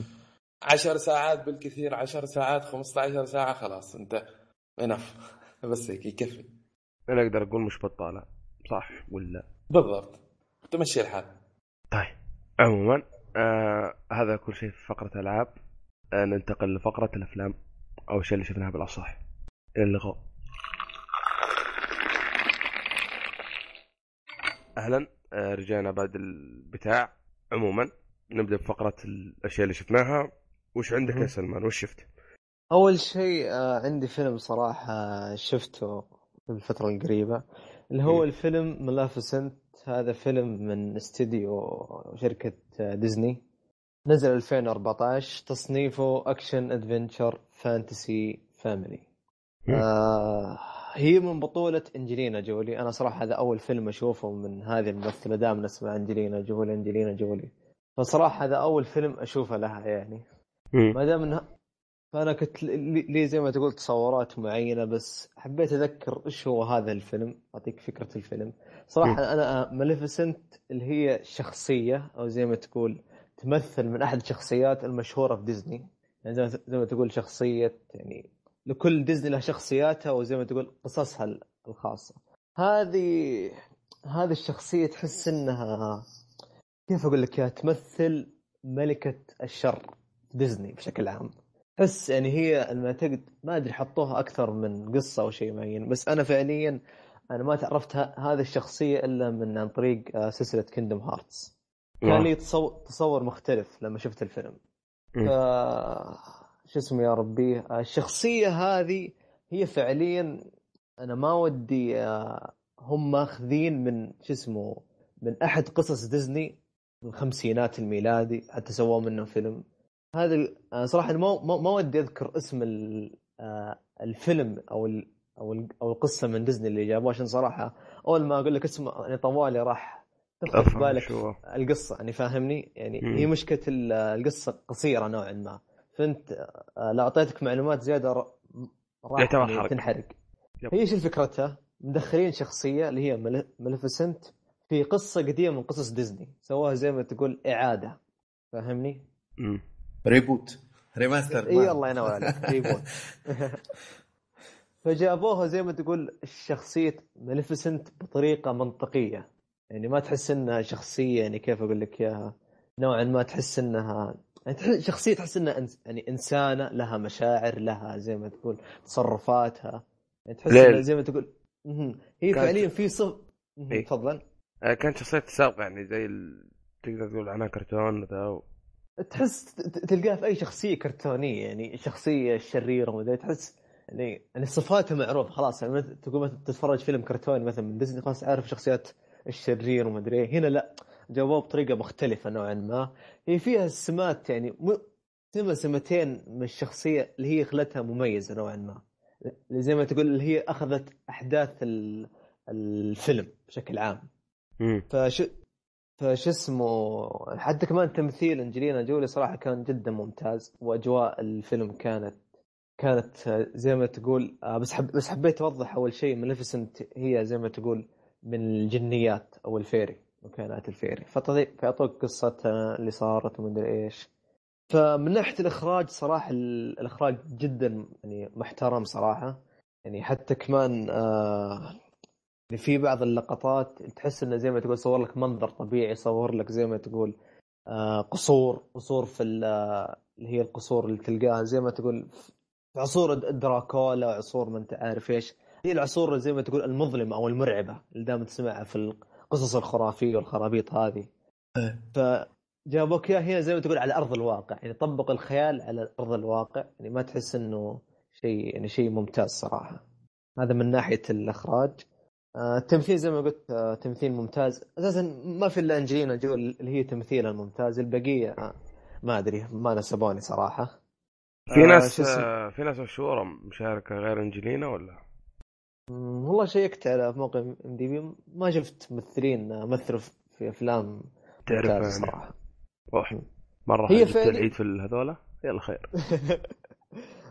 10 ساعات بالكثير 10 ساعات 15 ساعة خلاص انت enough بس هيك يكفي. أنا أقدر أقول مش بطالة. صح ولا؟ بالضبط. تمشي الحال. طيب. عموما آه هذا كل شيء في فقرة ألعاب. آه ننتقل لفقرة الأفلام. أو الشيء اللي شفناها بالأصح. إلى اللقاء. أهلا. آه رجعنا بعد البتاع. عموما نبدأ بفقرة الأشياء اللي شفناها. وش عندك يا. سلمان وش شفت؟ أول شيء آه، عندي فيلم صراحة شفته في الفترة القريبة اللي هو مم. الفيلم Maleficent هذا فيلم من استديو شركة آه، ديزني نزل 2014 تصنيفه action adventure fantasy family مم. آه هي من بطولة أنجلينا جولي أنا صراحة هذا أول فيلم أشوفه من هذه الممثلة دائما اسمها أنجلينا جولي أنجلينا جولي فصراحة هذا أول فيلم أشوفه لها يعني. ما دام انها فأنا كنت لي زي ما تقول تصورات معينة بس حبيت أذكر إيش هو هذا الفيلم. أعطيك فكرة الفيلم. صراحة مم. أنا Maleficent اللي هي شخصية أو زي ما تقول تمثل من أحد الشخصيات المشهورة في ديزني. يعني زي ما زي ما تقول شخصية يعني لكل ديزني لها شخصياتها وزي ما تقول قصصها الخاصة. هذه هذه الشخصية تحس انها كيف أقول لك يا تمثل ملكة الشر. ديزني بشكل عام تحس يعني هي المعتقد ما أدري حطوها أكثر من قصة أو شيء معين بس أنا فعليا أنا ما تعرفت هذه الشخصية إلا من عن طريق آه، سلسلة Kingdom Hearts كان. لي تصور, مختلف لما شفت الفيلم. ف شو اسمه يا ربي الشخصية هذه هي فعليا أنا ما ودي آه، هم ماخذين من شو اسمه من أحد قصص ديزني من الخمسينات الميلادي حتى سووا منه فيلم هذا أنا صراحة ما ما ما ودي أذكر اسم آه، الفيلم أو ال أو ال أو القصة من ديزني اللي جابوها عشان صراحة أول ما أقول لك اسمه يعني طوالي راح تدخل في بالك شو. القصة يعني فاهمني يعني مم. هي مشكلة ال- القصة قصيرة نوعا ما فأنت آه، لو أعطيتك معلومات زيادة راح يعتبر حرق. تنحرق. هي شو فكرتها؟ مدخلين شخصية اللي هي مل- Maleficent في قصة قديمة من قصص ديزني سووها زي ما تقول إعادة فاهمني؟ مم. reboot remaster إي الله ينور عليك reboot فجابوها زي ما تقول شخصية Maleficent بطريقة منطقية يعني ما تحس إنها شخصية يعني كيف أقول لك إياها نوعا ما تحس إنها يعني تحس- شخصية تحس إنها إنس... يعني إنسانة لها مشاعر لها زي ما تقول تصرفاتها يعني تحس ليل. انها زي ما تقول. هي كانت- فعليا في صف. إيه. تفضل آه، كانت شخصية سابقة يعني زي ال... تقدر تقول عنها كرتون ذا و... تحس ت- تلقاها في أي شخصية كرتونية يعني شخصية شريرة وذا تحس يعني يعني صفاتها معروفة خلاص يعني تقول مثلا تتفرج فيلم كرتوني مثلا من ديزني خلاص عارف شخصيات الشرير وما أدري إيه. هنا لا جابوه بطريقة مختلفة نوعا ما هي فيها سمات يعني م... سمة سمتين من الشخصية اللي هي خلتها مميزة نوعا ما زي ما تقول اللي هي أخذت أحداث ال... الفيلم بشكل عام. فش فش اسمه حتى كمان تمثيل أنجلينا جولي صراحة كان جدا ممتاز وأجواء الفيلم كانت كانت زي ما تقول آه، بس حب بس حبيت أوضح أول شيء Maleficent هي زي ما تقول من الجنيات أو ال fairy وكائنات ال fairy. فطي- فيعطوك قصتها اللي صارت ومدري إيش. فمن ناحية الإخراج صراحة ال- الإخراج جدا يعني محترم صراحة. يعني حتى كمان آه في بعض اللقطات تحس إنه زي ما تقول صور لك منظر طبيعي صور لك زي ما تقول آه قصور قصور في آه، اللي هي القصور اللي تلقاها زي ما تقول في عصور دراكولا وعصور ما أنت عارف إيش. هي العصور زي ما تقول المظلمة أو المرعبة اللي دائما تسمعها في القصص الخرافية والخرابيط هذه. فجابوك إياها هنا زي ما تقول على أرض الواقع يعني طبق الخيال على أرض الواقع يعني ما تحس إنه شيء يعني شيء ممتاز صراحة. هذا من ناحية الإخراج. التمثيل زي ما قلت آه، تمثيل ممتاز. أساسا ما في إلا أنجلينا جولي اللي هي تمثيلها الممتاز. البقية آه، ما أدري ما نسبوني صراحة. في آه، ناس؟ آه، في ناس مشهورة مشاركة غير أنجلينا ولا؟ والله شيكت على موقع IMDb ما شفت ممثلين آه، مثلوا في أفلام ممتازة يعني. صراحة. روح مرة هي فعليا- العيد في هذولا. يلا خير.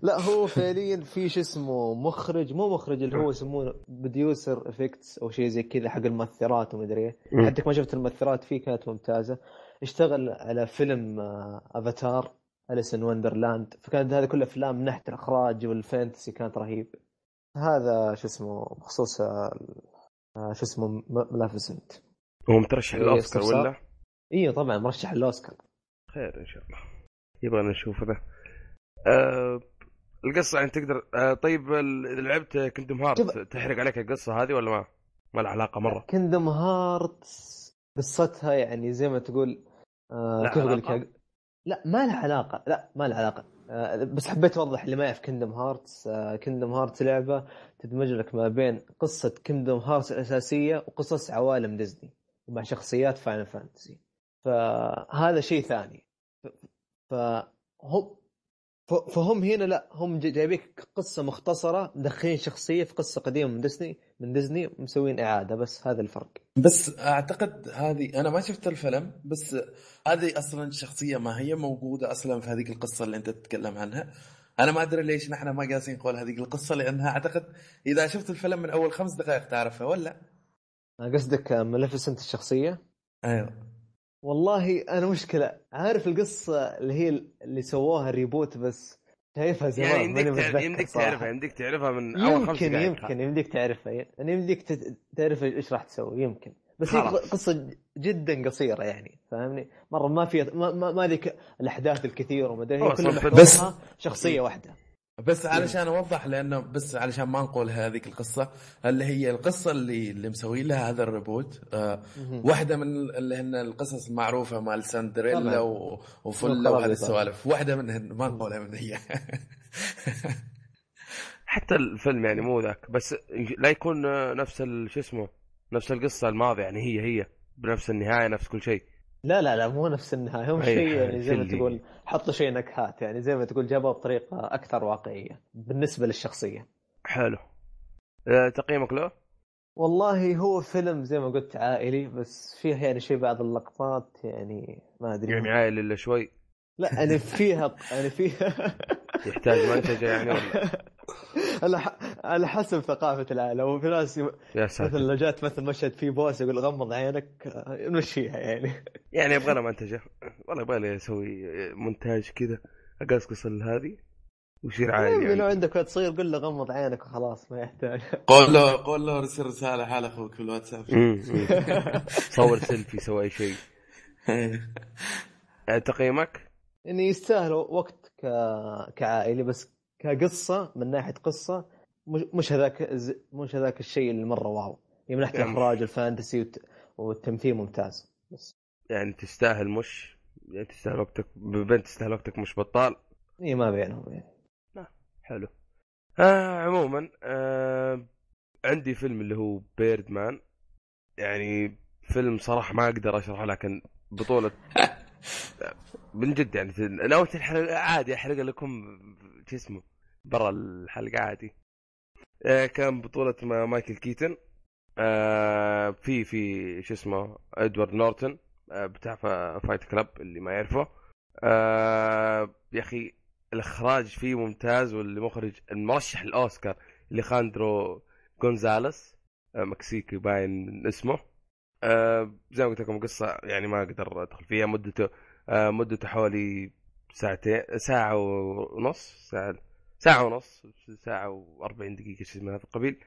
لا هو فعليا في شو اسمه مخرج مو مخرج اللي هو يسمونه producer effects أو شيء زي كذا حق المؤثرات ومدري إيه. حتى ما شفت المؤثرات فيه كانت ممتازة. اشتغل على فيلم Avatar Alice in Wonderland فكانت هذه كلها أفلام من ناحيه الاخراج وال fantasy كانت رهيب. هذا شو اسمه بخصوص آه، آه، شو اسمه Maleficent هو مترشح إيه، للاوسكار استفسار؟ ولا؟ أيوه طبعا مرشح للاوسكار خير إن شاء الله. يبغى نشوف ذا آه القصة يعني تقدر آه طيب اذا لعبت Kingdom Hearts تحرق عليك القصة هذه ولا ما؟ ما لها علاقة مرة. Kingdom Hearts قصتها يعني زي ما تقول آه لا كيف أقول لك لا ما لها علاقة لا ما لها علاقة. آه بس حبيت أوضح اللي ما يعرف Kingdom Hearts آه Kingdom Hearts لعبة تدمج لك ما بين قصة كينجدم هارتس الأساسية وقصص عوالم ديزني ومع شخصيات فاينل فانتسي فهذا شيء ثاني. فهم فهم هنا لا هم جا- جايبين لك قصة مختصرة مدخلين شخصية في قصة قديمة من ديزني من ديزني مسوين إعادة بس هذا الفرق. بس أعتقد هذه أنا ما شفت الفيلم بس هذه أصلا الشخصيه ما هي موجودة أصلا في هذيك القصة اللي أنت تتكلم عنها. أنا ما أدري ليش نحن ما قاسين نقول هذيك القصة لأنها أعتقد إذا شفت الفيلم من أول خمس دقائق تعرفها ولا؟ قصدك ملفسنت الشخصية؟ أيوه. والله أنا مشكلة. عارف القصة اللي هي اللي سووها ريبوت بس شايفها زمان يعني يمديك تعرف يمديك. تعرفها يمديك تعرفها من أول خمس يمكن دقائق يمكن يمديك تعرفها يعني يمديك تت- تعرف إيش راح تسوي يمكن. بس هي. قصة جدا قصيرة يعني فاهمني؟ مرة ما في ما ما, ما ذيك الأحداث الكثيرة وما أدري محورها شخصية واحدة. بس علشان أوضح لأنه بس علشان ما نقول هذيك القصة اللي هي القصة اللي اللي مسوي لها هذا الريبوت آه. واحدة من اللي هن القصص المعروفه مال سندريلا وفله وهذه. السوالف. واحدة منهن ما نقولها من هي. حتى الفيلم يعني مو ذاك بس لا يكون آه، نفس شو اسمه نفس القصة الماضية يعني هي هي بنفس النهاية نفس كل شيء. لا لا لا مو نفس النهاية هم شيء يعني زي ما تقول حطوا شيء نكهات يعني زي ما تقول جابوها بطريقة أكثر واقعية بالنسبة للشخصية. حلو. آه، تقييمك له؟ والله هو فيلم زي ما قلت عائلي بس فيه يعني شيء بعض اللقطات يعني ما أدري. يعني عائل إلا شوي؟ لا يعني فيها يعني فيها. يحتاج منتجه يعني ولا على ح- على حسب ثقافة العالم وفي ناس يا مثلا لو جات مثلا مشهد فيه بوس يقول غمض عينك نمشيها يعني. يعني يبغى له منتجه والله يبغى لي أسوي مونتاج كذا اقصقص هذه ويصير عادي يعني لو يعني عندك ولد صغير قل له غمض عينك وخلاص ما يحتاج. قول له قول له ارسل رسالة حال أخوك في الواتساب. صور سيلفي سوى أي شيء. تقييمك؟ يعني يستاهلوا وقت ك... كعائلي بس كقصة من ناحية قصة مش هذاك مش هذاك الشيء اللي مرة wow. يعني من ناحية يعني- الاخراج ال fantasy والت... والتمثيل ممتاز. بس. يعني تستاهل مش يعني تستاهل وقتك بين تستاهل وقتك مش بطال. إي ما بينهم يعني حلو. آه عموما آه عندي فيلم اللي هو بيرد مان يعني فيلم صراحة ما أقدر أشرحه لكن بطولة من جد يعني ناوي تحرق عادي أحرق لكم شو اسمه برا الحلقة عادي. آه كان بطولة ما- مايكل كيتون. آه في في شو اسمه إدوارد نورتون آه بتاع فا- Fight Club اللي ما يعرفه. يا أخي الإخراج فيه ممتاز واللي مخرج المرشح الاوسكار اليخاندرو جونزاليس مكسيكي باين اسمه. زي ما قلت لكم قصة يعني ما أقدر أدخل فيها. مدته آه، مدته حوالي ساعتين ساعة ونص ساعة ساعة ونص ساعة و40 دقيقة شيء من هذا القبيل.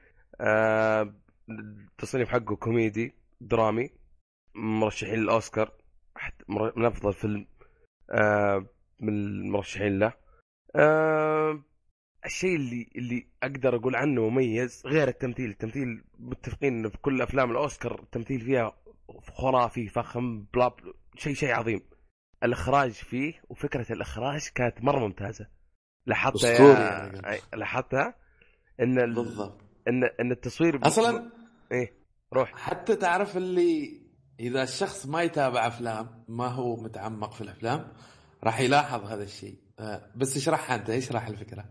آه، التصنيف حقه كوميدي درامي مرشحين للأوسكار من أفضل فيلم آه، من المرشحين له. آه، الشيء اللي اللي أقدر أقول عنه مميز غير التمثيل، التمثيل متفقين انه في كل أفلام الأوسكار التمثيل فيها خرافي فخم بلا شيء شيء عظيم. الإخراج فيه وفكرة الإخراج كانت مرة ممتازة. لاحظتها يا يعني. لاحظتها إن ال... بالضبط إن إن التصوير ب- أصلا إيه روح حتى تعرف اللي إذا الشخص ما يتابع أفلام ما هو متعمق في الأفلام راح يلاحظ هذا الشيء آه، بس اشرحها أنت اشرح الفكرة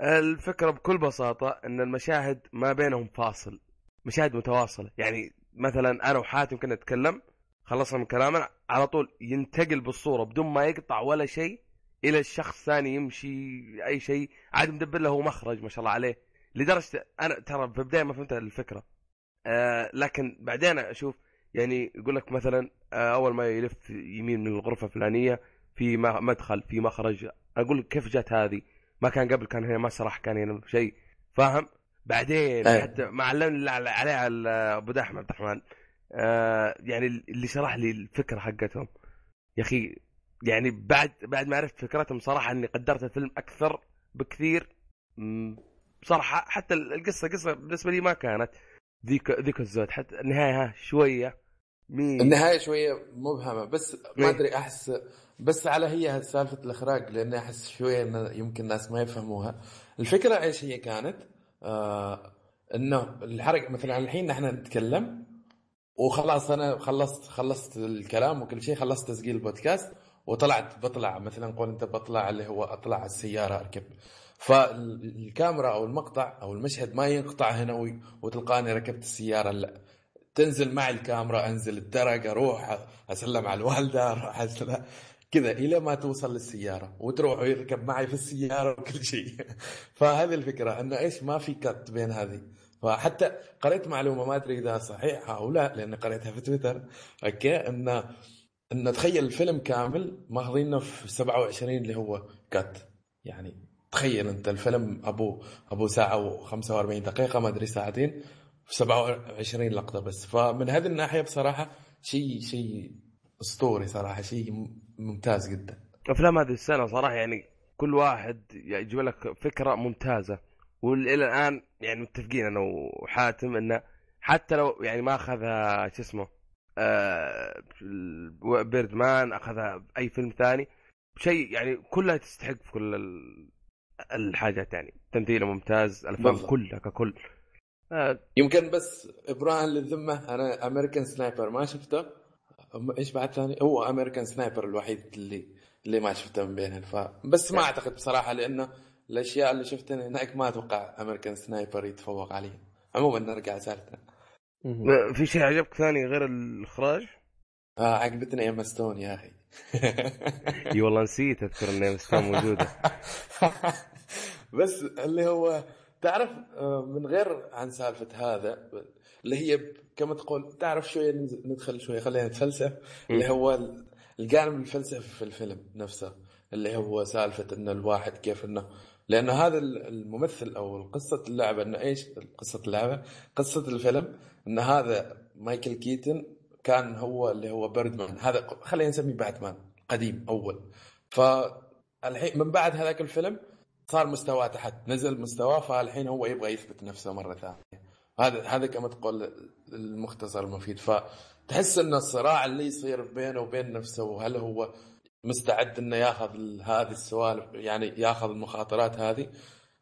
الفكرة بكل بساطة إن المشاهد ما بينهم فاصل مشاهد متواصلة. يعني مثلا أنا وحاتم كنا نتكلم خلصنا من كلامنا على طول ينتقل بالصورة بدون ما يقطع ولا شيء إلى الشخص ثاني يمشي أي شيء. عاد مدبر له مخرج ما شاء الله عليه. لدرجة أنا ترى في البداية ما فهمت الفكرة. آه لكن بعدين أشوف يعني يقول لك مثلا آه أول ما يلف يمين من الغرفة الفلانية في مدخل في مخرج. أقول كيف جت هذه؟ ما كان قبل كان هنا مسرح كان هنا شيء. فاهم؟ بعدين أيه. حتى ما علمني عليه أبو داحم عبد الرحمن. آه يعني اللي شرح لي الفكرة حقتهم. يا أخي يعني بعد بعد ما عرفت فكرتهم صراحة إني قدرت الفيلم أكثر بكثير. بصراحه حتى القصة قصة بالنسبة لي ما كانت ذيك ذيك الزود. حتى النهاية ها شوية مين؟ النهاية شوية مبهمة بس ما أدري أحس بس على هي سالفة الإخراج لأن أحس شوية إن يمكن الناس ما يفهموها. الفكرة إيش هي كانت؟ آه إنه الحركه مثلا الحين نحن نتكلم وخلاص أنا خلصت خلصت الكلام وكل شيء خلصت تسجيل البودكاست وطلعت بطلع مثلا قول أنت بطلع اللي هو أطلع على السيارة أركب. فالكاميرا أو المقطع أو المشهد ما ينقطع هنا وتلقاني ركبت السيارة لا. تنزل معي الكاميرا أنزل الدرج أروح أسلم على الوالدة أروح أسلم. كذا إلى ما توصل للسيارة وتروح ويركب معي في السيارة وكل شيء. فهذه الفكرة انه إيش ما في cut بين هذه. فحتى قريت معلومة ما أدري إذا صحيحة أو لا لأن قريتها في تويتر. أوكي؟ انه انه تخيل الفيلم كامل ماخذينه في 27 اللي هو cut يعني تخيل أنت الفيلم ابو أبو ساعة و45 دقيقة ما أدري ساعتين. في 27 لقطة بس. فمن هذه الناحية بصراحة شيء شيء أسطوري صراحة شيء ممتاز جدا. أفلام هذه السنة صراحة يعني كل واحد يجيب لك فكرة ممتازة. والى الآن يعني متفقين أنا وحاتم انه حتى لو يعني ما أخذها شو اسمه آه بيرد مان أخذها أي فيلم ثاني شيء يعني كلها تستحق في كل الحاجات يعني. تمثيله ممتاز الأفلام كلها ككل. يمكن بس إبراهيم للذمة أنا American Sniper ما شفته. إيش بعد ثاني؟ هو American Sniper الوحيد اللي اللي ما شفته من بينهم فبس ما أعتقد بصراحة لأنه الأشياء اللي شفتها هناك ما أتوقع American Sniper يتفوق عليها عموما نرجع سالفتنا في شيء عجبك ثاني غير الإخراج؟ آه عجبتني ايما ستون يا أخي. إي والله نسيت أذكر إن ايما ستون موجودة. بس اللي هو تعرف آه، من غير عن سالفة هذا اللي هي كما تقول تعرف شوية ندخل شوية خلينا نتفلسف اللي هو الجانب الفلسفي في الفيلم نفسه اللي هو سالفة ان الواحد كيف إنه لأنه هذا الممثل أو قصة اللعبة إنه إيش؟ قصة اللعبة قصة الفيلم إن هذا مايكل كيتن كان هو اللي هو بيردمان. هذا خلينا نسميه باتمان قديم أول. فالحين من بعد هذاك الفيلم صار مستواه تحت. نزل مستواه فالحين هو يبغى يثبت نفسه مرة ثانية. هذا هذا كما تقول المختصر المفيد. فتحس إن الصراع اللي يصير بينه وبين نفسه وهل هو مستعد إنه ياخذ هذه السوالف يعني ياخذ المخاطرات هذه؟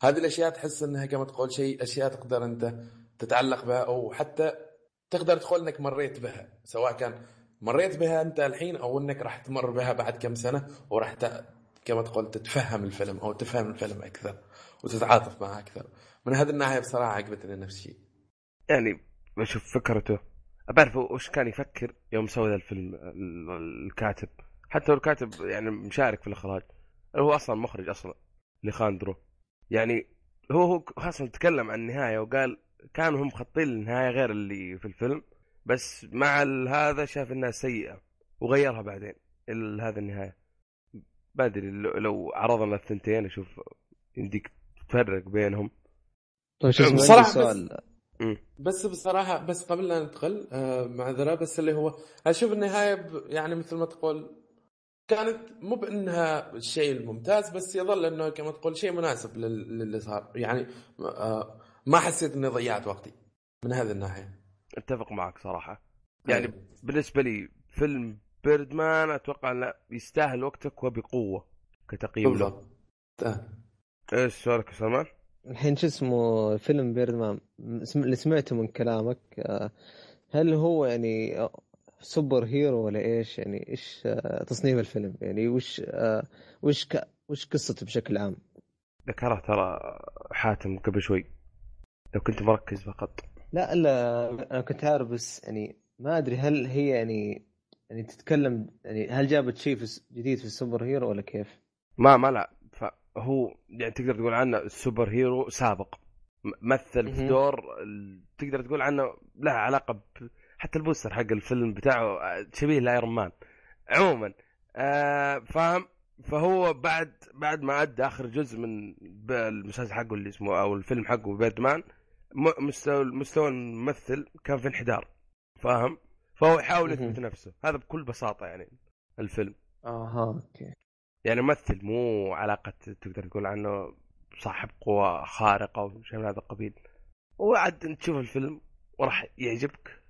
هذه الأشياء تحس إنها كما تقول شيء أشياء تقدر أنت تتعلق بها أو حتى تقدر تقول إنك مريت بها. سواء كان مريت بها أنت الحين أو إنك راح تمر بها بعد كم سنة وراح كما تقول تتفهم الفيلم أو تفهم الفيلم أكثر وتتعاطف معه أكثر. من هذه الناحيه بصراحة عجبتني نفس الشيء يعني بشوف فكرته. بعرف وش كان يفكر يوم سوى ذا الفيلم الكاتب. حتى الكاتب يعني مشارك في الإخراج. هو أصلا مخرج أصلا لخاندرو. يعني هو هو أصلا تكلم عن النهاية وقال كانوا هم مخططين النهايه غير اللي في الفيلم بس مع هذا شاف إنها سيئة وغيرها بعدين هذا النهاية. ما أدري لو عرضنا الثنتين أشوف يمديك تفرق بينهم. طيب شو بصراحة سؤال. بس بصراحة بس قبل لا ندخل آه معذره بس اللي هو أشوف النهاية يعني مثل ما تقول كانت مو بأنها الشيء الممتاز بس يظل إنه كما تقول شيء مناسب للي صار. يعني آه ما حسيت إني ضيعت وقتي من هذه الناحية. أتفق معك صراحة. يعني أيه. بالنسبة لي فيلم Birdman أتوقع انه يستاهل وقتك وبقوة كتقييم بالضبط. له إيش سؤالك يا سلمان؟ الحين شو اسمه فيلم Birdman؟ اللي سمعته من كلامك آه، هل هو يعني superhero ولا إيش؟ يعني إيش آه، تصنيف الفيلم؟ يعني وش آه، وش ك... وش قصته بشكل عام؟ ذكرها ترى حاتم قبل شوي. لو كنت مركز فقط. لا لا أنا كنت عارف بس يعني ما أدري هل هي يعني يعني تتكلم يعني هل جابت شيء في جديد في ال superhero ولا كيف؟ ما ما لا. فهو يعني تقدر تقول عنه ال superhero سابق. مثل في. دور ال- تقدر تقول عنه لها علاقة ب... حتى ال poster حق الفيلم بتاعه آه، شبيه ل Iron Man. عموما آه فاهم؟ فهو بعد بعد ما أدى آخر جزء من المسلسل حقه اللي اسمه أو الفيلم حقه باتمان مستوى مستوى الممثل كان في انحدار. فاهم؟ فهو يحاول. يثبت نفسه. هذا بكل بساطة يعني الفيلم. أها أوكي. يعني ممثل مو علاقة تقدر تقول عنه صاحب قوة خارقة وشيء من هذا القبيل. وعد تشوف الفيلم وراح يعجبك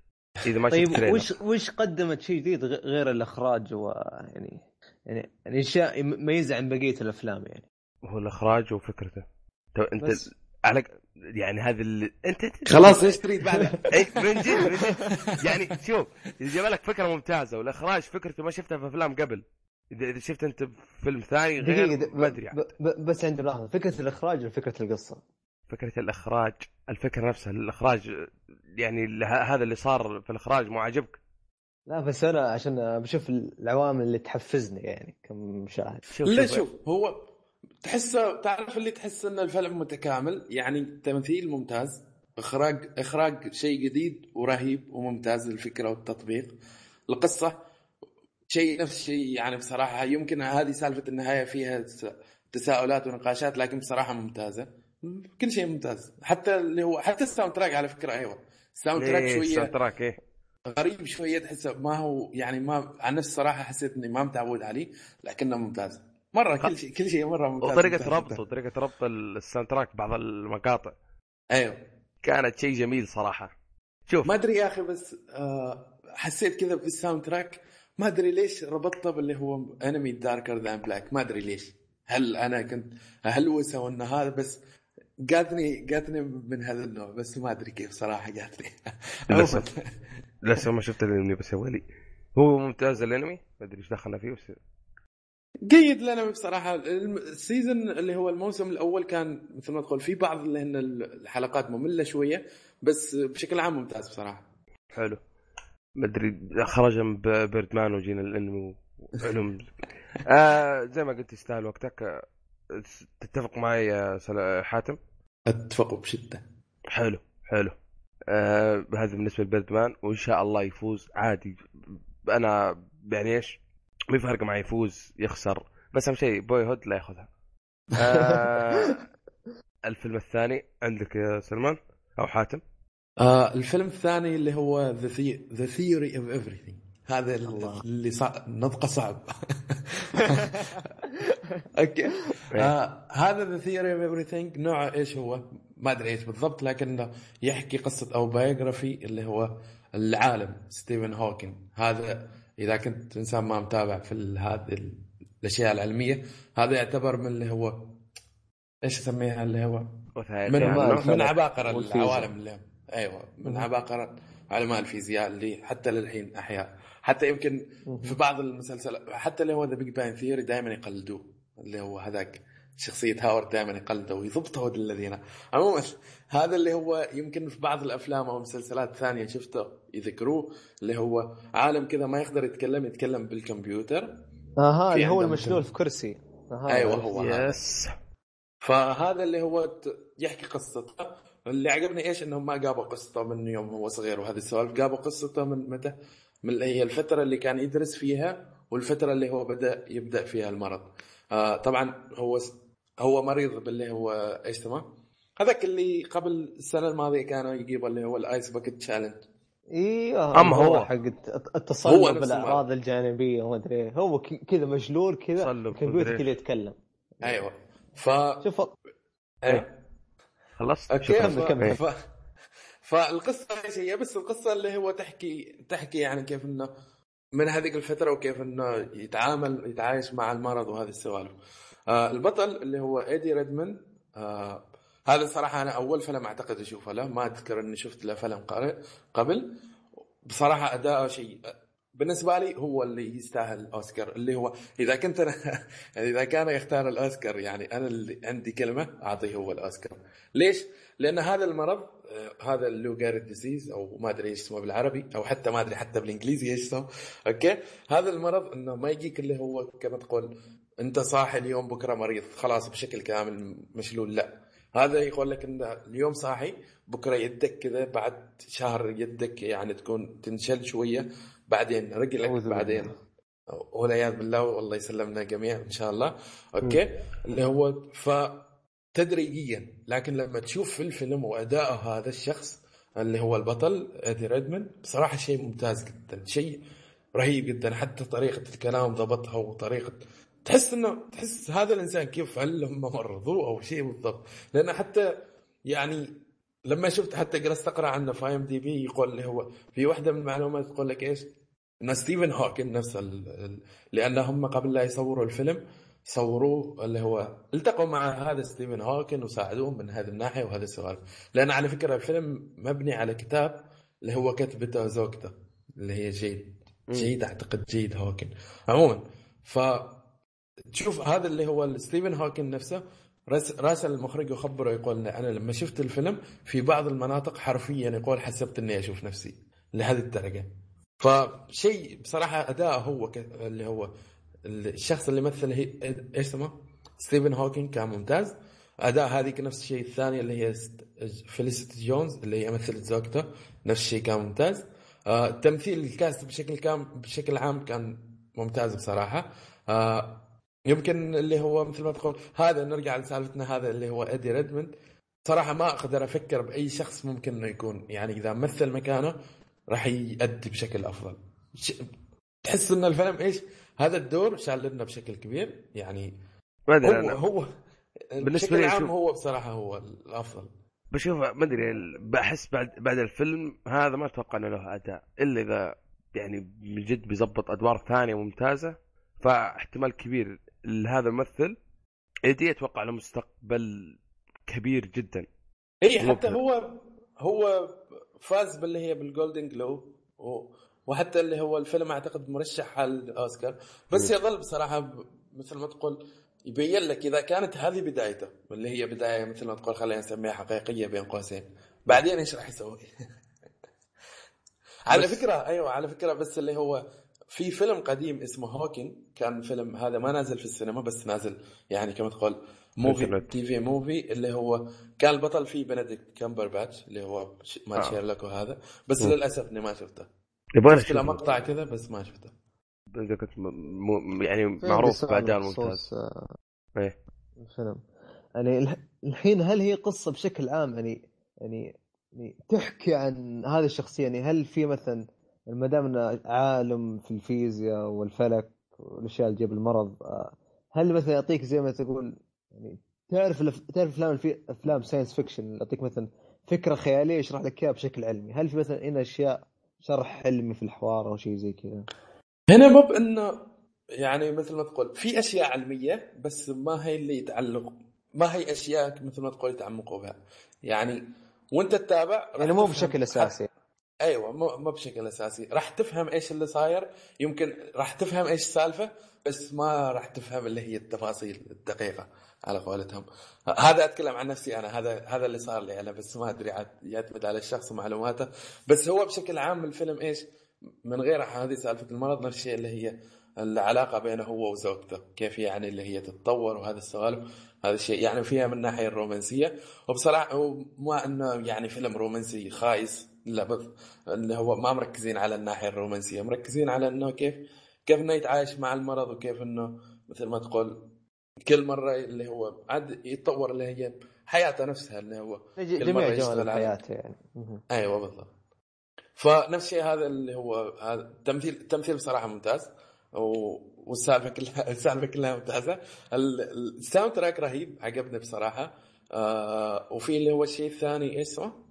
إذا ما طيب. وش وش قدمت شيء جديد غير الإخراج ويعني يعني يعني اشياء يميزها عن بقية الأفلام يعني؟ هو الإخراج وفكرته. أنت بس على يعني هذا اللي أنت أنت- خلاص إيش تريد بعدها؟ اي من جد من جد. يعني شوف إذا جاب لك فكرة ممتازة والإخراج فكرته ما شفتها في أفلام قبل إذا إذا شفت أنت فيلم ثاني غير ما أدري ب- ب- بس عندي ملاحظة. فكرة الإخراج ولا فكرة القصة؟ فكرة الإخراج الفكرة نفسها الإخراج يعني هذا اللي صار في الإخراج مو عاجبك؟ لا بس أنا عشان بشوف العوامل اللي تحفزني يعني كمشاهد. شوف لا شوف هو تحسه تعرف اللي تحس إن الفيلم متكامل؟ يعني تمثيل ممتاز إخراج إخراج شيء جديد ورهيب وممتاز الفكرة والتطبيق. القصة شيء نفس الشيء يعني بصراحة يمكن هذه سالفة النهاية فيها تساؤلات ونقاشات لكن بصراحة ممتازة. كل شيء ممتاز. حتى اللي هو حتى ال soundtrack على فكرة أيوه. ال soundtrack ليه شوية ال soundtrack إيه. غريب شوية تحسه ما هو يعني ما عن نفسي صراحة حسيت إني ما متعود عليه لكنه ممتاز. مرة كل شيء كل شيء مرة ممتاز ربطه ممتاز. وطريقة ربط ال soundtrack بعض المقاطع. أيوه. كانت شيء جميل صراحة. شوف. ما أدري يا أخي بس آه حسيت كذا في ال soundtrack. ما أدري ليش ربطته باللي هو انمي Darker than Black ما أدري ليش. هل أنا كنت اهلوس أو انه هذا بس جاتني جاتني من هذا النوع بس ما أدري كيف صراحة جاتني للأسف. لسه ما شفت الانمي بس يا هو ممتاز الأنمي. ما أدري إيش دخلنا فيه بس جيد لنا بصراحة. ال season اللي هو الموسم الأول كان مثل ما تقول في بعض اللي هن الحلقات مملة شوية بس بشكل عام ممتاز بصراحة. حلو. ما أدري خرج من ب- بيردمان وجينا الانمي وعلوم آه زي ما قلت يستاهل وقتك. تتفق معي يا حاتم؟ أتفق بشدة. حلو حلو. آه هذا بالنسبة لبيردمان وإن شاء الله يفوز عادي. أنا يعني إيش؟ ما يفرق معي؟ يفوز يخسر. بس أهم شيء بوي هود لا ياخذها. آه الفيلم الثاني عندك يا سلمان؟ أو حاتم؟ آه الفيلم الثاني اللي هو The Theory of Everything هذا الله. اللي صعب نطقه صعب. okay. آه هذا The Theory of Everything نوعه إيش هو؟ ما أدري إيش بالضبط لكنه يحكي قصة أو biography اللي هو العالم ستيفن هوكينج هذا إذا كنت إنسان ما متابع في هذه ال- الأشياء العلمية هذا يعتبر من اللي هو إيش اسميها اللي هو؟ من من عباقرة والفيزياء. العوالم اللي أيوه من عباقرة علماء الفيزياء اللي حتى للحين أحياء. حتى يمكن في بعض المسلسلات حتى اللي هو The Big Bang Theory دائما يقلدوه اللي هو هذاك. شخصية هاورد دائما يقلده ويضبطه الذين. عموما هذا اللي هو يمكن في بعض الأفلام أو المسلسلات ثانية شفته يذكروه اللي هو عالم كذا ما يقدر يتكلم يتكلم بالكمبيوتر. أها اللي هو المشلول في كرسي. أها أيوه. هو yes. فهذا اللي هو يحكي قصته. اللي عجبني إيش؟ إنهم ما جابوا قصته من يوم هو صغير وهذه السوالف. جابوا قصته من متى؟ من اللي هي الفترة اللي كان يدرس فيها والفترة اللي هو بدأ يبدأ فيها المرض. آه طبعا هو هو مريض باللي هو إيش اسمه؟ هذاك اللي قبل السنة الماضية كانوا يجيبوا اللي هو ال Ice Bucket Challenge أيوه أما هو. حق التصلب بالأعراض الجانبية وما أدري إيه. هو ك- كذا مشلول كذا الكمبيوتر كذا يتكلم أيوه ف شوف إيه. خلصت أوكي. كمل، ف... كمل. ف... فالقصة إيش هي بس القصة اللي هو تحكي تحكي يعني كيف إنه من هذيك الفترة وكيف إنه يتعامل يتعايش مع المرض وهذه السوالف آه البطل اللي هو إيدي ريدموند آه هذا صراحة أنا أول فيلم أعتقد أشوفه له ما أذكر إني شفت له فيلم قبل. بصراحة اداءه شيء بالنسبة لي هو اللي يستاهل الاوسكار اللي هو إذا كنت أنا إذا كان يختار الأوسكار يعني أنا اللي عندي كلمة أعطيه هو الأوسكار. ليش؟ لأن هذا المرض آه، هذا ال Lou Gehrig disease أو ما أدري إيش اسمه بالعربي أو حتى ما أدري حتى بالإنجليزي إيش اسمه أوكي؟ هذا المرض إنه ما يجيك اللي هو كما تقول انت صاحي اليوم بكرة مريض خلاص بشكل كامل مشلول لا. هذا يقول لك إن اليوم صاحي بكرة يدك كذا بعد شهر يدك يعني تكون تنشل شوية بعدين رجلك بعدين. والعياذ بالله والله يسلمنا جميعا إن شاء الله. أوكي؟ اللي هو ف تدريجيا لكن لما تشوف في الفيلم وأداء هذا الشخص اللي هو البطل ادي ريدمن بصراحة شيء ممتاز جدا شيء رهيب جدا. حتى طريقة الكلام ضبطها وطريقة تحس إنه تحس هذا الإنسان كيف هل هم مرضوه أو شيء بالضبط؟ لأن حتى يعني لما شفت حتى جلست أقرأ عنه في IMDb يقول اللي هو في واحدة من المعلومات تقول لك إيش؟ إن ستيفن هوكن نفسه لأن هم قبل لا يصوروا الفيلم صوروه اللي هو التقوا مع هذا ستيفن هوكن وساعدوه من هذه الناحية وهذه السوالف. لأن على فكرة الفيلم مبني على كتاب اللي هو كتبته زوجته اللي هي جين. جين أعتقد جين هوكن عموما ف تشوف هذا اللي هو ستيفن هوكن نفسه راسل المخرج يخبره يقول أنا لما شفت الفيلم في بعض المناطق حرفيا يقول حسبت إني أشوف نفسي لهذه الدرجة. فشيء بصراحة أداء هو اللي هو الشخص اللي مثل هي إيش اسمه؟ ستيفن هوكينج كان ممتاز أداء هذيك نفس الشيء الثانية اللي هي فيليسيتي جونز اللي هي مثلت زوجته نفس الشيء كان ممتاز آه تمثيل ال cast بشكل كام بشكل عام كان ممتاز بصراحة. آه يمكن اللي هو مثل ما تقول هذا نرجع لسالفتنا هذا اللي هو ايدي ريدموند. صراحة ما أقدر أفكر بأي شخص ممكن إنه يكون يعني إذا مثل مكانه راح يأدي بشكل أفضل. تحس إن الفيلم إيش؟ هذا الدور شال لنا بشكل كبير يعني ما أدري هو أنا. هو بالنسبة لي العام هو بصراحة هو الأفضل. بشوف ما أدري بحس بعد بعد الفيلم هذا ما أتوقع إنه له أداء إلا إذا يعني من جد بيظبط أدوار ثانية ممتازة فاحتمال كبير لهذا الممثل إيدي أتوقع له مستقبل كبير جدا. إي حتى هو هو فاز باللي هي بال Golden Globe وحتى اللي هو الفيلم أعتقد مرشح على الاوسكار بس يظل بصراحة مثل ما تقول يبين لك إذا كانت هذه بدايته واللي هي بداية مثل ما تقول خلينا نسميها حقيقية بين قوسين. بعدين إيش راح يسوي؟ على فكرة أيوه على فكرة بس اللي هو في فيلم قديم اسمه هوكينج كان فيلم هذا ما نازل في السينما بس نازل يعني كما تقول movie TV movie اللي هو كان البطل فيه بنديكت كامبرباتش اللي هو ما آه. شيرلوك وهذا بس م. للأسف إني ما شفته. يبغى شفت له مقطع كذا بس ما شفته. كنت م... يعني معروف باداء ممتاز آه، إيه. الفيلم يعني الحين هل هي قصة بشكل عام يعني يعني يعني تحكي عن هذه الشخصية؟ يعني هل في مثلا ما دام انه عالم في الفيزياء والفلك والأشياء اللي تجيب المرض آه، هل مثلا يعطيك زي ما تقول يعني تعرف تعرف أفلام الفي... أفلام science fiction يعطيك مثلا فكرة خيالية يشرح لك إياها بشكل علمي، هل في مثلا هنا أشياء شرح علمي في الحوار أو شيء زي كذا؟ هنا مو بانه يعني مثل ما تقول في أشياء علمية بس ما هي اللي يتعلق ما هي أشياء مثل ما تقول يتعمقوا بها يعني وأنت تتابع يعني مو بشكل أساسي أيوه مو بشكل أساسي. راح تفهم إيش اللي صاير. يمكن راح تفهم إيش السالفة بس ما راح تفهم اللي هي التفاصيل الدقيقة على قولتهم. هذا أتكلم عن نفسي أنا. هذا هذا اللي صار لي أنا بس ما أدري يعتمد على الشخص ومعلوماته بس هو بشكل عام الفيلم إيش؟ من غير هذه سالفة المرض نفس الشيء اللي هي العلاقة بينه هو وزوجته. كيف يعني اللي هي تتطور وهذا السوالف. هذا الشيء يعني فيها من الناحيه الرومانسية. وبصراحة هو ما إنه يعني فيلم رومانسي خايس. لا بس اللي هو ما مركزين على الناحية الرومانسية مركزين على إنه كيف كيف إنه يتعايش مع المرض وكيف إنه مثل ما تقول كل مرة اللي هو عاد يتطور اللي هي حياته نفسها اللي هو جميع جوانب حياته يعني. أيوه بالضبط. فنفس الشيء هذا اللي هو هذا التمثيل التمثيل بصراحه ممتاز والسالفة كلها السالفة كلها ممتازة. الساوند تراك رهيب عجبني بصراحة. آه وفي اللي هو الشيء الثاني إيش اسمه؟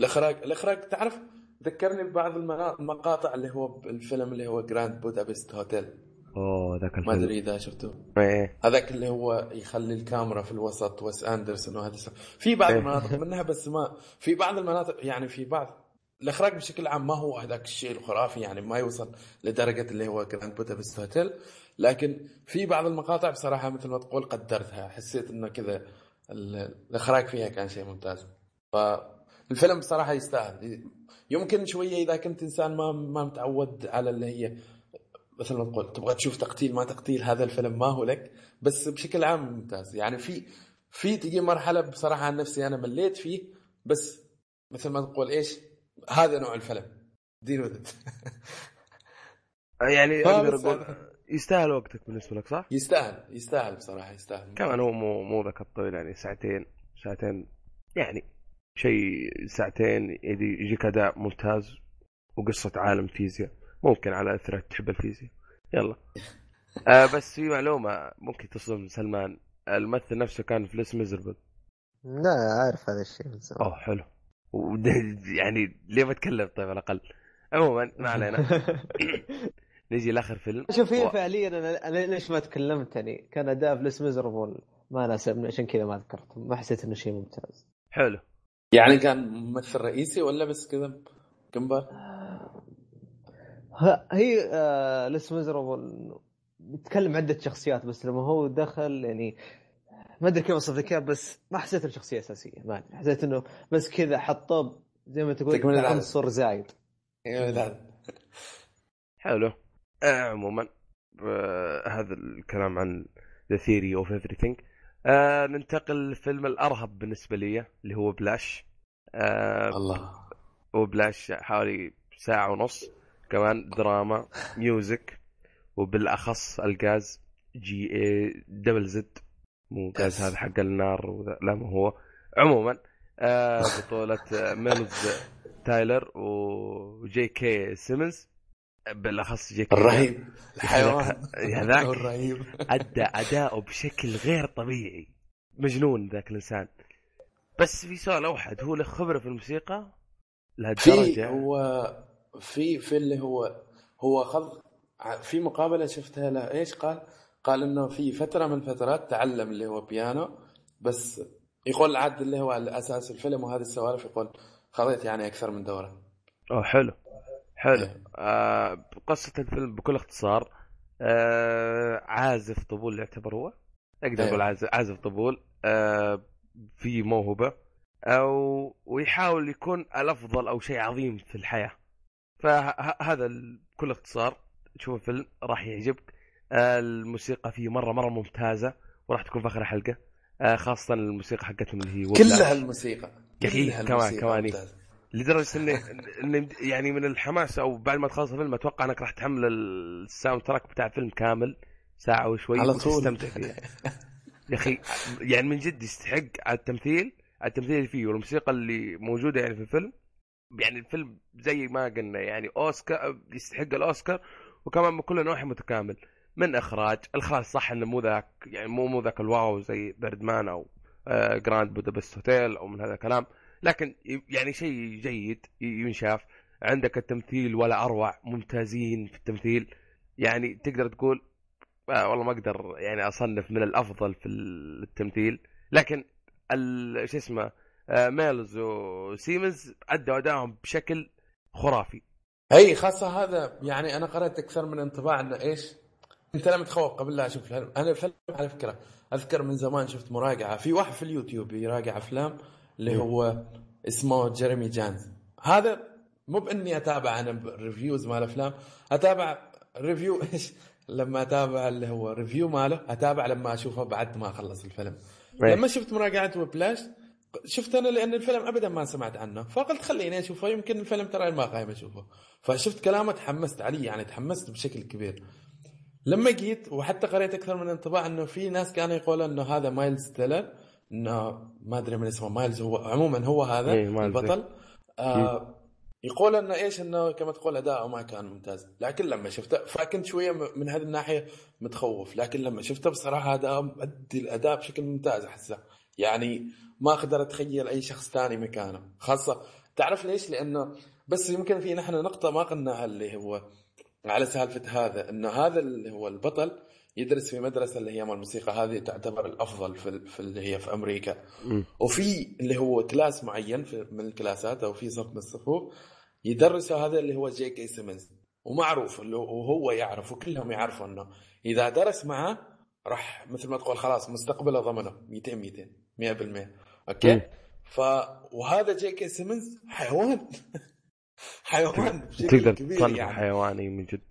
الاخراج الاخراج تعرف ذكرني ببعض المقاطع اللي هو بالفيلم اللي هو Grand Budapest Hotel أوه ذاك الفيلم ما أدري إذا شفته. إيه. هذاك اللي هو يخلي الكاميرا في الوسط ويس اندرسون وهذا في بعض إيه. المناطق منها بس ما في بعض المناطق يعني في بعض الإخراج بشكل عام ما هو هذاك الشيء الخرافي يعني ما يوصل لدرجة اللي هو Grand Budapest Hotel لكن في بعض المقاطع بصراحة مثل ما تقول قدرتها. حسيت إنه كذا ال- الإخراج فيها كان شيء ممتاز. فالفيلم بصراحه يستاهل. يمكن شوية إذا كنت إنسان ما ما متعود على اللي هي مثل ما تقول تبغى تشوف تقتيل ما تقتيل هذا الفيلم ما هو لك. بس بشكل عام ممتاز. يعني في في تجي مرحلة بصراحة عن نفسي أنا مليت فيه. بس مثل ما تقول إيش؟ هذا نوع الفيلم. دين ودت يعني أقدر أقول يستاهل وقتك بالنسبة لك صح؟ يستاهل يستاهل بصراحة يستاهل. كمان هو مو مو ذاك الطويل يعني ساعتين ساعتين يعني شيء ساعتين يجي- يجيك أداء ممتاز وقصة عالم فيزياء. ممكن على اثرك تحب الفيزياء. يلا. آه بس في معلومة ممكن تصدم سلمان. الممثل نفسه كان في ليس ميزربل. لا عارف هذا الشيء من زمان. أوه حلو. يعني ليه بتكلم طيب على الأقل. عموما ما علينا. نجي لآخر فيلم. شوف هي و- فعليا أنا أنا ليش ما تكلمت؟ يعني كان أداء فليس ميزربل ما ناسبني عشان كذا ما ذكرته ما حسيت إنه شيء ممتاز. حلو. يعني كان ممثل رئيسي ولا بس كذا كمبر ه- هي آه ليس ميزربل يتكلم عدة شخصيات بس لما هو دخل يعني ما أدري كيف أوصف لك بس ما حسيت انه شخصيه أساسية ما أدري. حسيت إنه بس كذا حطوه زي ما تقول. عنصر زايد. حلو. آه عموما آه هذا الكلام عن The Theory of Everything. آه ننتقل لفيلم الأرهب بالنسبة لي اللي هو Whiplash. آه الله. هو Whiplash حوالي ساعة ونص. كمان دراما music وبالأخص الجاز J A double Z مو غاز. هذا حق النار وذا لا ما هو. عموما آه بطولة ميلز تايلر وجي كي سيمنز بالأخص جي كي الرهيب. الحيوان. هذاك الرهيب. أدى اداؤه بشكل غير طبيعي. مجنون ذاك الإنسان. بس في سؤال أوحد. هو له خبرة في الموسيقى؟ في لهالدرجه هو في في اللي هو هو خذ في مقابلة شفتها له. إيش قال؟ قال إنه في فترة من الفترات تعلم اللي هو بيانو بس يقول عاد اللي هو على أساس الفيلم وهذه السوالف يقول خذيت يعني أكثر من دورة. أوه حلو. حلو. إيه. آه قصة الفيلم بكل اختصار. آه عازف طبول يعتبر هو. أقدر أيوه. أقول عازف عازف طبول. آه في موهبة. أو ويحاول يكون الأفضل أو شيء عظيم في الحياة. فهذا بكل اختصار. تشوف الفيلم راح يعجبك. آه الموسيقى فيه مرة مرة ممتازة. وراح تكون في آخر حلقة. آه خاصة الموسيقى حقتهم اللي هي كلها. الموسيقى. يا كلها كمان- الموسيقى كمان. لدرجة اني اني يعني من الحماس أو بعد ما تخلص الفيلم أتوقع إنك راح تحمل ال soundtrack بتاع الفيلم كامل ساعة وشوي على طول. وتستمتع فيها يا أخي يعني من جد يستحق على التمثيل على التمثيل اللي فيه والموسيقى اللي موجودة يعني في الفيلم. يعني الفيلم زي ما قلنا يعني أوسكار يستحق الأوسكار وكمان من كل نواحي متكامل. من إخراج الإخراج صح إنه مو ذاك يعني مو مو ذاك ال wow زي Birdman أو آه Grand Budapest Hotel أو من هذا الكلام. لكن يعني شيء جيد ينشاف. عندك التمثيل ولا أروع ممتازين في التمثيل. يعني تقدر تقول آه والله ما أقدر يعني أصنف من الأفضل في التمثيل. لكن شو اسمه آه ميلز وسيمنز أدوا ادائهم بشكل خرافي. اي خاصة هذا يعني أنا قرأت أكثر من انطباع إنه إيش انت لما تخوف قبل لا أشوف الفيلم أنا الفيلم على فكرة أذكر من زمان شفت مراجعة. في واحد في اليوتيوب يراجع أفلام اللي هو اسمه جيريمي جانز. هذا مو بإني أتابع أنا reviews مال أفلام أتابع review إيش؟ لما أتابع اللي هو review ماله أتابع لما أشوفه بعد ما أخلص الفيلم. إيه. لما شفت مراجعة Whiplash شفت أنا لأن الفيلم ابدا ما سمعت عنه فقلت خليني أشوفه يمكن الفيلم ترى ما قايم أشوفه. فشفت كلامه تحمست عليه يعني تحمست بشكل كبير. لما جيت وحتى قريت أكثر من انطباع إنه في ناس كانوا يقولوا إنه هذا مايلز تيلر ما أدري من اسمه مايلز هو عموما هو هذا إيه، مايلز، البطل. آه يقول إنه إيش إنه كما تقول اداؤه ما كان ممتاز. لكن لما شفته فكنت شوية من هذه الناحية متخوف. لكن لما شفته بصراحة اداء أدي الأداء بشكل ممتاز أحسه. يعني ما أقدر أتخيل أي شخص ثاني مكانه. خاصة تعرف ليش؟ لأنه بس يمكن في نحن نقطة ما قلناها اللي هو على سالفة هذا إنه هذا اللي هو البطل يدرس في مدرسة اللي هي مال الموسيقى هذه تعتبر الأفضل في, في اللي هي في أمريكا. مم. وفي اللي هو class معين في من الكلاسات أو في صف من الصفوف يدرسه هذا اللي هو جي كي سيمنز. ومعروف اللي هو- وهو يعرف وكلهم يعرفوا إنه إذا درس معه راح مثل ما تقول خلاص مستقبله ضمنه. 200 200 100% أوكي؟ مم. ف وهذا جي كي سيمنز حيوان. حيوان تقدر كبير تصنف يعني. حيواني من جد.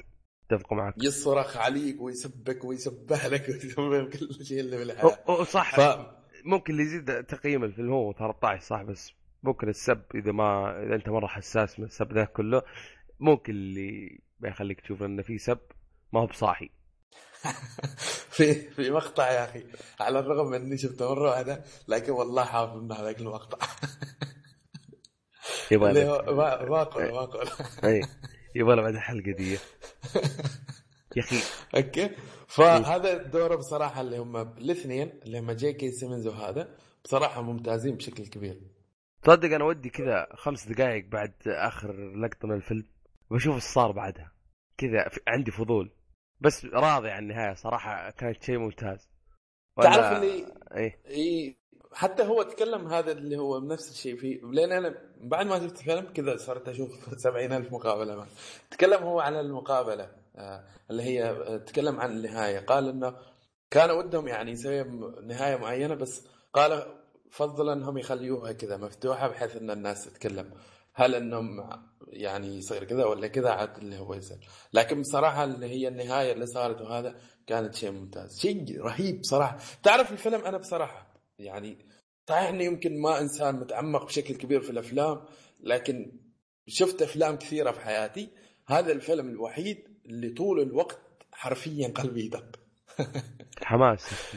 أتفق معك. يصرخ عليك ويسبك ويسبح لك ويسوي كل شيء اللي بالحياة صح. ف ممكن اللي يزيد تقييم الفيلم هو 13 صح؟ بس ممكن السب إذا ما إذا أنت مرة حساس من السب ذا كله ممكن اللي ما يخليك تشوف إنه في سب ما هو بصاحي. في في مقطع يا أخي على الرغم من إني شفته مرة واحدة لكن والله حافظ من هذاك المقطع. يبغى ما ما أقول ما أقول. يبغى له بعد الحلقة دي يا أخي. أوكي. فهذا دوره بصراحة اللي هم الاثنين اللي هم جي كي سيمنز وهذا بصراحة ممتازين بشكل كبير. تصدق أنا ودي كذا خمس دقائق بعد آخر لقطة من الفيلم بشوف إيش صار بعدها. كذا عندي فضول. بس راضي عن النهاية صراحة كانت شيء ممتاز. تعرف اللي إيه. اي حتى هو تكلم هذا اللي هو نفس الشيء فيه لأن أنا بعد ما شفت الفيلم كذا صرت أشوف سبعين ألف مقابلة. معه. تكلم هو عن المقابلة آه، اللي هي آه، تكلم عن النهاية. قال إنه كان ودهم يعني يسوي نهاية معينة بس قال فضل انهم يخليوها كذا مفتوحة بحيث إن الناس تتكلم. هل إنهم يعني يصير كذا ولا كذا؟ عاد اللي هو يصير. لكن بصراحة اللي هي النهاية اللي صارت وهذا كانت شيء ممتاز. شيء رهيب صراحة. تعرف الفيلم؟ أنا بصراحة يعني صحيح اني يمكن ما إنسان متعمق بشكل كبير في الأفلام لكن شفت أفلام كثيرة في حياتي هذا الفيلم الوحيد اللي طول الوقت حرفيا قلبي يدق. حماس.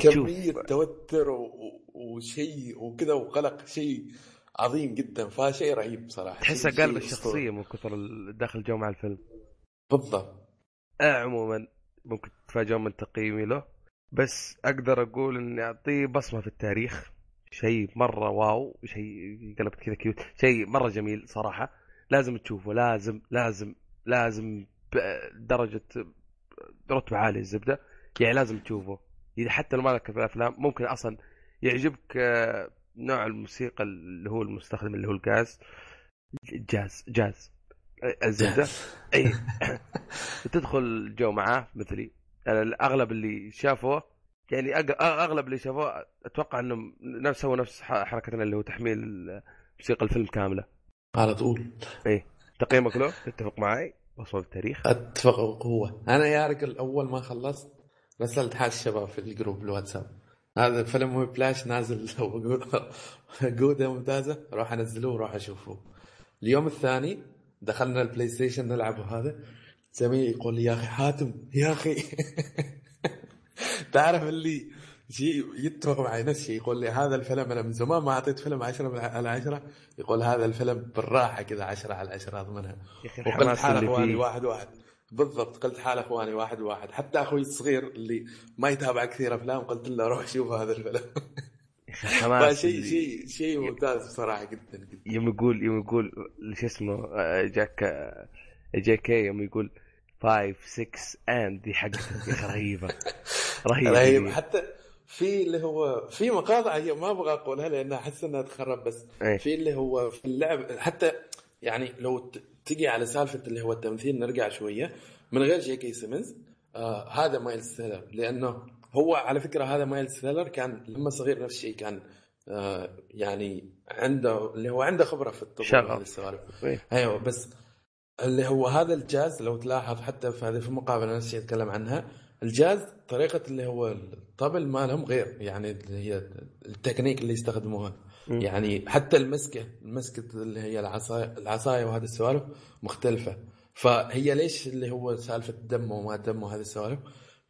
كمية توتر و- وشيء وكذا وقلق شيء عظيم جدا فشيء رهيب صراحة. تحسه قلب الشخصية. من كثر الداخل جو مع الفيلم. بالضبط. آه عموما ممكن تتفاجئون من تقييمي له. بس أقدر أقول إني أعطيه بصمة في التاريخ. شيء مرة wow شيء قلب كذا cute شيء مرة جميل صراحة. لازم تشوفه لازم لازم لازم بدرجه رتبة عالية الزبدة. يعني لازم تشوفه. إذا حتى لو ما لك في الأفلام ممكن أصلا يعجبك آه، نوع الموسيقى اللي هو المستخدم اللي هو الجاز. جاز جاز. الزبدة. اي تدخل جو معاه مثلي. اغلب اللي شافوه يعني أغلب اللي شافوه أتوقع إنهم نفس سووا نفس حركتنا اللي هو تحميل موسيقى الفيلم كاملة. على طول تقييمك له تتفق معي وصول التاريخ؟ أتفق بقوه أنا يا رجل أول ما خلصت رسلت حال الشباب في ال group الواتساب. هذا فيلم Whiplash نازل. جودة ممتازة. روح أنزلوه وروح اشوفه اليوم الثاني دخلنا البلاي ستيشن نلعب وهذا زميلي يقول لي يا أخي حاتم يا أخي. تعرف اللي شيء يتفق معي نفس الشيء يقول لي هذا الفيلم أنا من زمان ما أعطيت فيلم 10 على 10 يقول هذا الفيلم بالراحة كذا 10 على 10 أضمنها. وقلت حال أخواني واحد واحد. بالضبط قلت حال أخواني واحد واحد. حتى أخوي الصغير اللي ما يتابع كثير أفلام قلت له روح شوف هذا الفيلم. اللي- شيء شيء ممتاز بصراحة جدا جدا. يوم يقول يوم يقول شو اسمه آه، جاك آه، جي كي يوم يقول 5 6 and دي يا أخي رهيبة رهيبة رهيب. حتى في اللي هو في مقاطع هي ما أبغى أقولها لأن أحس إنها تخرب بس إيه. في اللي هو في اللعب حتى يعني لو تجي على سالفة اللي هو التمثيل نرجع شوية من غير جي كي سيمنز آه هذا مايلز ثيلر لأنه هو على فكرة هذا مايلز ثيلر كان لما صغير نفس الشيء كان آه يعني عنده اللي هو عنده خبرة في الطبل. وهذه السوالف إيه. أيوه بس اللي هو هذا الجاز لو تلاحظ حتى في هذه في المقابلة نفس الشيء أتكلم عنها. الجاز طريقة اللي هو الطبل مالهم غير يعني اللي هي التكنيك اللي يستخدموها. مم. يعني حتى المسكة المسكة اللي هي العصايه العصاية وهذه السوالف مختلفة. فهي ليش اللي هو سالفة دم وما دم وهذه السوالف؟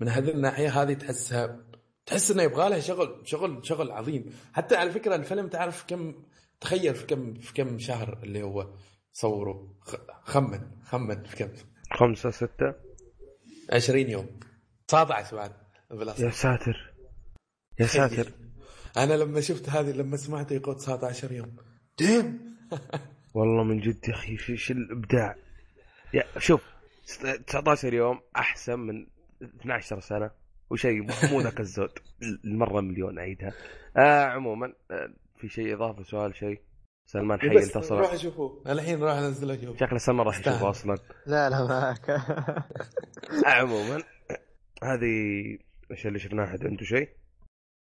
من هذه الناحية هذه تحسها تحس إنه يبغى لها شغل شغل شغل عظيم. حتى على فكرة الفيلم تعرف كم تخيل في كم في كم شهر اللي هو صوروا. خمن خمن كم خمسة ستة. 20 يوم. 19 بعد يا ساتر. يا ساتر. أنا لما شفت هذه لما سمعت يقول 19 يوم. ديم والله من جد يا أخي شو الإبداع؟ يا شوف 19 يوم أحسن من 12 سنة. وشيء مو ذاك الزود. المرة مليون أعيدها. آه عموما آه في شيء إضافة سؤال شيء سلمان حي انتصر روح اشوفه الحين راح أنزل اشوفه شكله سلمان راح. يشوفه أصلا. لا لا معك عموما هذه إيش اللي شفناه أحد؟ عنده شيء؟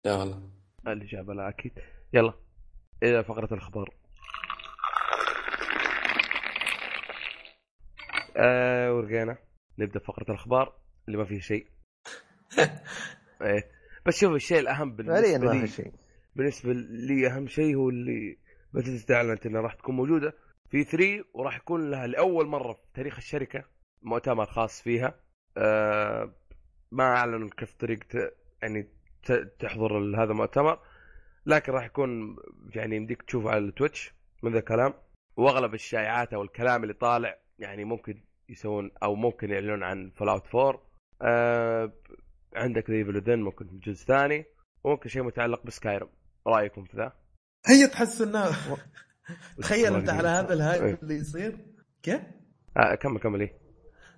لا والله. الاجابه لا أكيد. يلا إلى فقرة الأخبار. آه ورقينا. نبدأ فقرة الأخبار اللي ما فيه شيء. إيه. بس شوف الشيء الأهم بالنسبة ما لي في شيء. بالنسبة لي أهم شيء هو اللي بدات اعلنت إنها راح تكون موجودة. في E3 وراح يكون لها لأول مرة في تاريخ الشركة مؤتمر خاص فيها. آه ما أعلنوا كيف طريقة يعني تحضر هذا المؤتمر. لكن راح يكون يعني يمديك تشوفه على التويتش من ذا الكلام. وأغلب الشائعات أو الكلام اللي طالع يعني ممكن يسوون أو ممكن يعلنون عن Fallout 4 آه عندك The Evil ممكن جزء ثاني. وممكن شيء متعلق ب Skyrim. رأيكم في ذا؟ هي تحس انه تخيل أنت على هذا ال hype إيه. اللي يصير. كيف؟ آه كمل كمل إيه.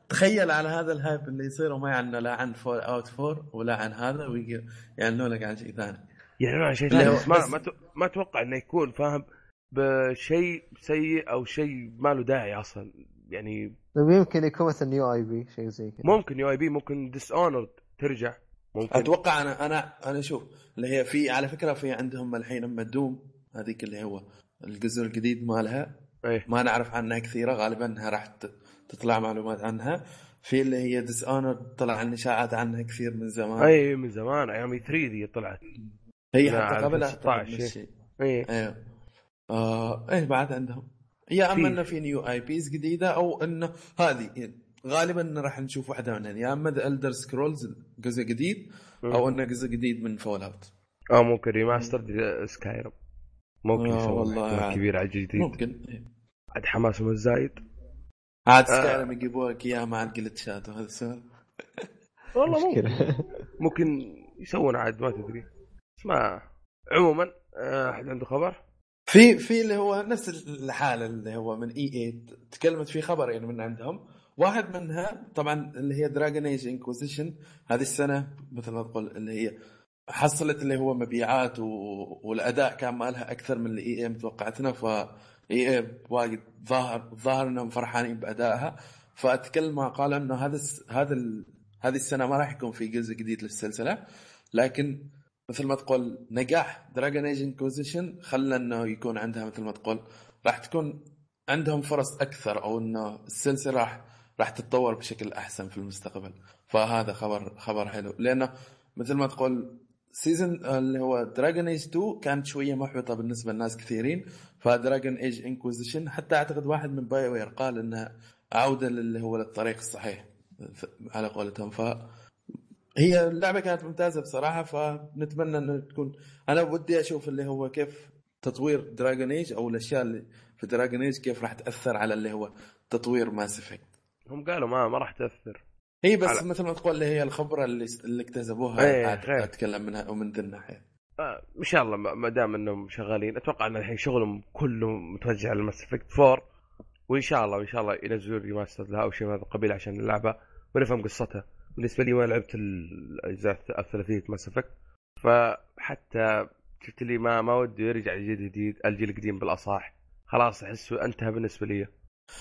تخيل على هذا ال hype اللي يصير وما يعلنوا لا عن Fallout 4 ولا عن هذا ويجي يعلنوا لك عن شيء ثاني. يعني عن شيء ثاني بس ما ما, ما أتوقع إنه يكون فاهم بشيء سيء أو شيء ما له داعي أصلا. يعني طيب يمكن يكون مثلا new IP شيء زي كذا. ممكن new IP ممكن Dishonored ترجع. ممكن. أتوقع أنا أنا أنا شوف اللي هي في على فكرة في عندهم الحين أما Doom هذيك اللي هو الجزء الجديد مالها. إيه. ما نعرف عنها كثيرة غالبا إنها راح تطلع معلومات عنها. في اللي هي Dishonored طلع عن اشاعات عنها كثير من زمان. اي من زمان أيام 3 ذي طلعت. هي حتى قبلها 16 أعتقد نفس شيء. الشيء إيه. أيوه آه إيه بعد عندهم. يا أما إنه في new IPs جديدة أو إنه هذه غالبا راح نشوف واحدة منهن يا أما The Elder Scrolls جزء جديد أو إنه جزء جديد من Fallout أو ممكن remaster Skyrim ممكن آه، يسوون والله احتمال عاد. كبير على الجديد ممكن إيه. عاد حماسهم الزايد عاد آه. Skyrim يجيبوا لك اياها مع الجلتشات وهذا السؤال والله ممكن ممكن يسوون عاد ما تدري بس ما عموما آه، أحد عنده خبر؟ في في اللي هو نفس الحالة اللي هو من EA تكلمت في خبرين من عندهم واحد منها طبعا اللي هي Dragon Age Inquisition هذه السنة مثل ما تقول اللي هي حصلت اللي هو مبيعات و... والأداء كان مالها أكثر من اللي EA متوقعتنا ف EA وايد ظاهر ظاهر إنهم فرحانين بأدائها. فأتكلم قال إنه هذا الس... هذا ال... هذه السنة ما راح يكون في جزء جديد للسلسلة. لكن مثل ما تقول نجاح Dragon Age Inquisition خلى إنه يكون عندها مثل ما تقول راح تكون عندهم فرص أكثر أو إنه السلسلة راح راح تتطور بشكل أحسن في المستقبل. فهذا خبر خبر حلو. لأنه مثل ما تقول season اللي هو Dragon Age 2 كانت شوية محبطة بالنسبة لناس كثيرين. ف Dragon Age Inquisition حتى أعتقد واحد من BioWare قال انها عودة اللي هو للطريق الصحيح على قولتهم. ف هي اللعبة كانت ممتازة بصراحة فنتمنى إنه تكون أنا ودي أشوف اللي هو كيف تطوير Dragon Age أو الأشياء اللي في Dragon Age كيف راح تأثر على اللي هو تطوير Mass Effect هم قالوا ما ما راح تأثر. هي بس على- مثل ما تقول اللي هي الخبرة اللي اللي اكتسبوها. إيه، خير. أتكلم منها ومن ذي الناحيه آه، إن شاء الله ما دام إنهم شغالين أتوقع إن الحين شغلهم كله متوجه على Mass Effect 4 وإن شاء الله وإن شاء الله ينزلون remaster لها أو شيء من هذا القبيل عشان نلعبها. ونفهم قصتها. بالنسبة لي ما لعبت الأجزاء الثلاثية Mass Effect فحتى شفت لي ما ما ودي يرجع الجيل الجديد الجيل القديم بالأصح. خلاص احس أنتهى بالنسبة لي.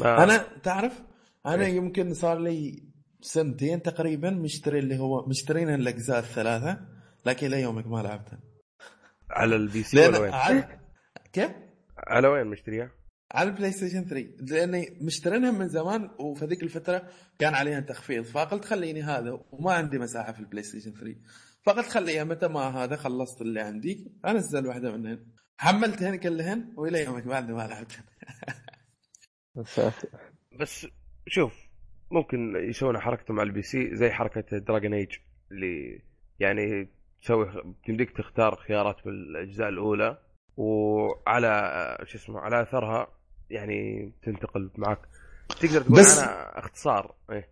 ما أنا تعرف أنا إيه. يمكن صار لي سنتين تقريبا مشتري اللي هو مشترين الأجزاء الثلاثة لكن إلى يومك ما لعبتها على ال PC ولا وين؟ عاد كيف؟ على وين مشتريها؟ على ال PlayStation 3 لأني مشترينها من زمان وفي ذيك الفترة كان عليها تخفيض فقلت خليني هذا وما عندي مساحة في ال PlayStation 3 فقلت خليها متى ما هذا خلصت اللي عندي أنزل واحدة منهن حملتهن كلهن وإلى يومك بعد ما لعبت بس شوف ممكن يسوون حركتهم على ال PC زي حركة Dragon Age اللي يعني تسوي تمديك تختار خيارات بالأجزاء الأولى وعلى شو اسمه على أثرها يعني تنتقل معك. تقدر تقول بس- عنها اختصار إيه.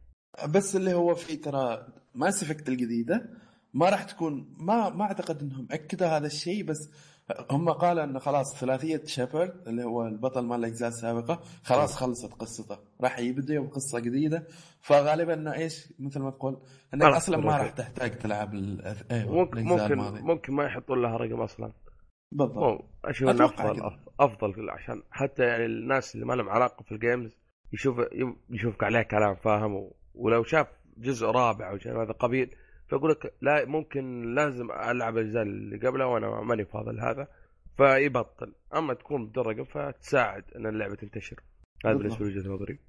بس اللي هو في ترى Mass Effect الجديدة ما راح تكون ما ما أعتقد إنهم أكدوا هذا الشيء بس هم قالوا إنه خلاص ثلاثية Shepard اللي هو البطل مال الأجزاء السابقة خلاص خلصت قصته راح يبدأوا بقصه جديدة فغالبا إنه إيش مثل ما تقول انك أصلا ما. راح تحتاج تلعب ممكن ممكن الماضية. ممكن ما يحطون لها رقم أصلا بالضبط أشوف إنه افضل كذا. أفضل عشان حتى يعني الناس اللي ما لهم علاقة في الجيمز يشوف يشوفك عليه كلام فاهم ولو شاف جزء رابع أو شيء هذا القبيل فيقول لك لا ممكن لازم ألعب الاجزاء اللي قبلها وأنا ماني فاضل هذا فيبطل أما تكون رقم فتساعد إن اللعبة تنتشر هذا. بالنسبة لوجهة نظري.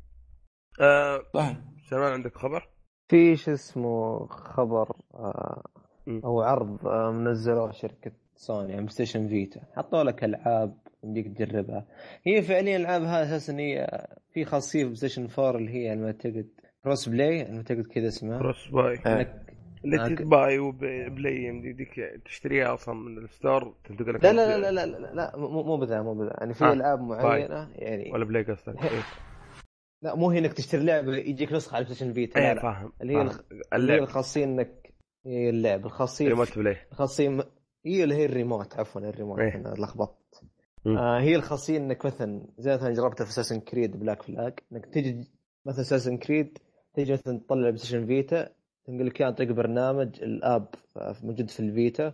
آه صح سلمان عندك خبر؟ في شو اسمه خبر آه. أو عرض آه منزلوه شركة سوني يعني ستيشن فيتا حطوا لك ألعاب يمديك تجربها هي فعليا الألعاب هذه أساسا هي في خاصية في ستيشن 4 اللي هي على ما أعتقد كروس بلاي على ما أعتقد كذا اسمها كروس باي انك اللي تباي وبلاي يمديك تشتريها أصلا من الستور تنتقل لك لا لا لا لا لا لا, لا مو مو بذا مو بذا يعني في آه، ألعاب معينة يعني ولا play قصدك إيه. لا مو هي إنك تشتري لعبة يجيك نسخة على Station Vita لا فاهم اللي هي. الخ- اللي هي اللعب الخاصيه انك هي اللعب الخاصيه remote play الخاصيه. هي اللي هي الريموت عفوا الريموت إيه. أنا لخبطت. آه هي الخاصيه إنك مثلا زي مثلا جربتها في Assassin's Creed Black Flag إنك تجي مثلا Assassin's Creed تجي مثلا تطلع PlayStation Vita تنقل لك عن طريق برنامج ال app آه، موجود في ال Vita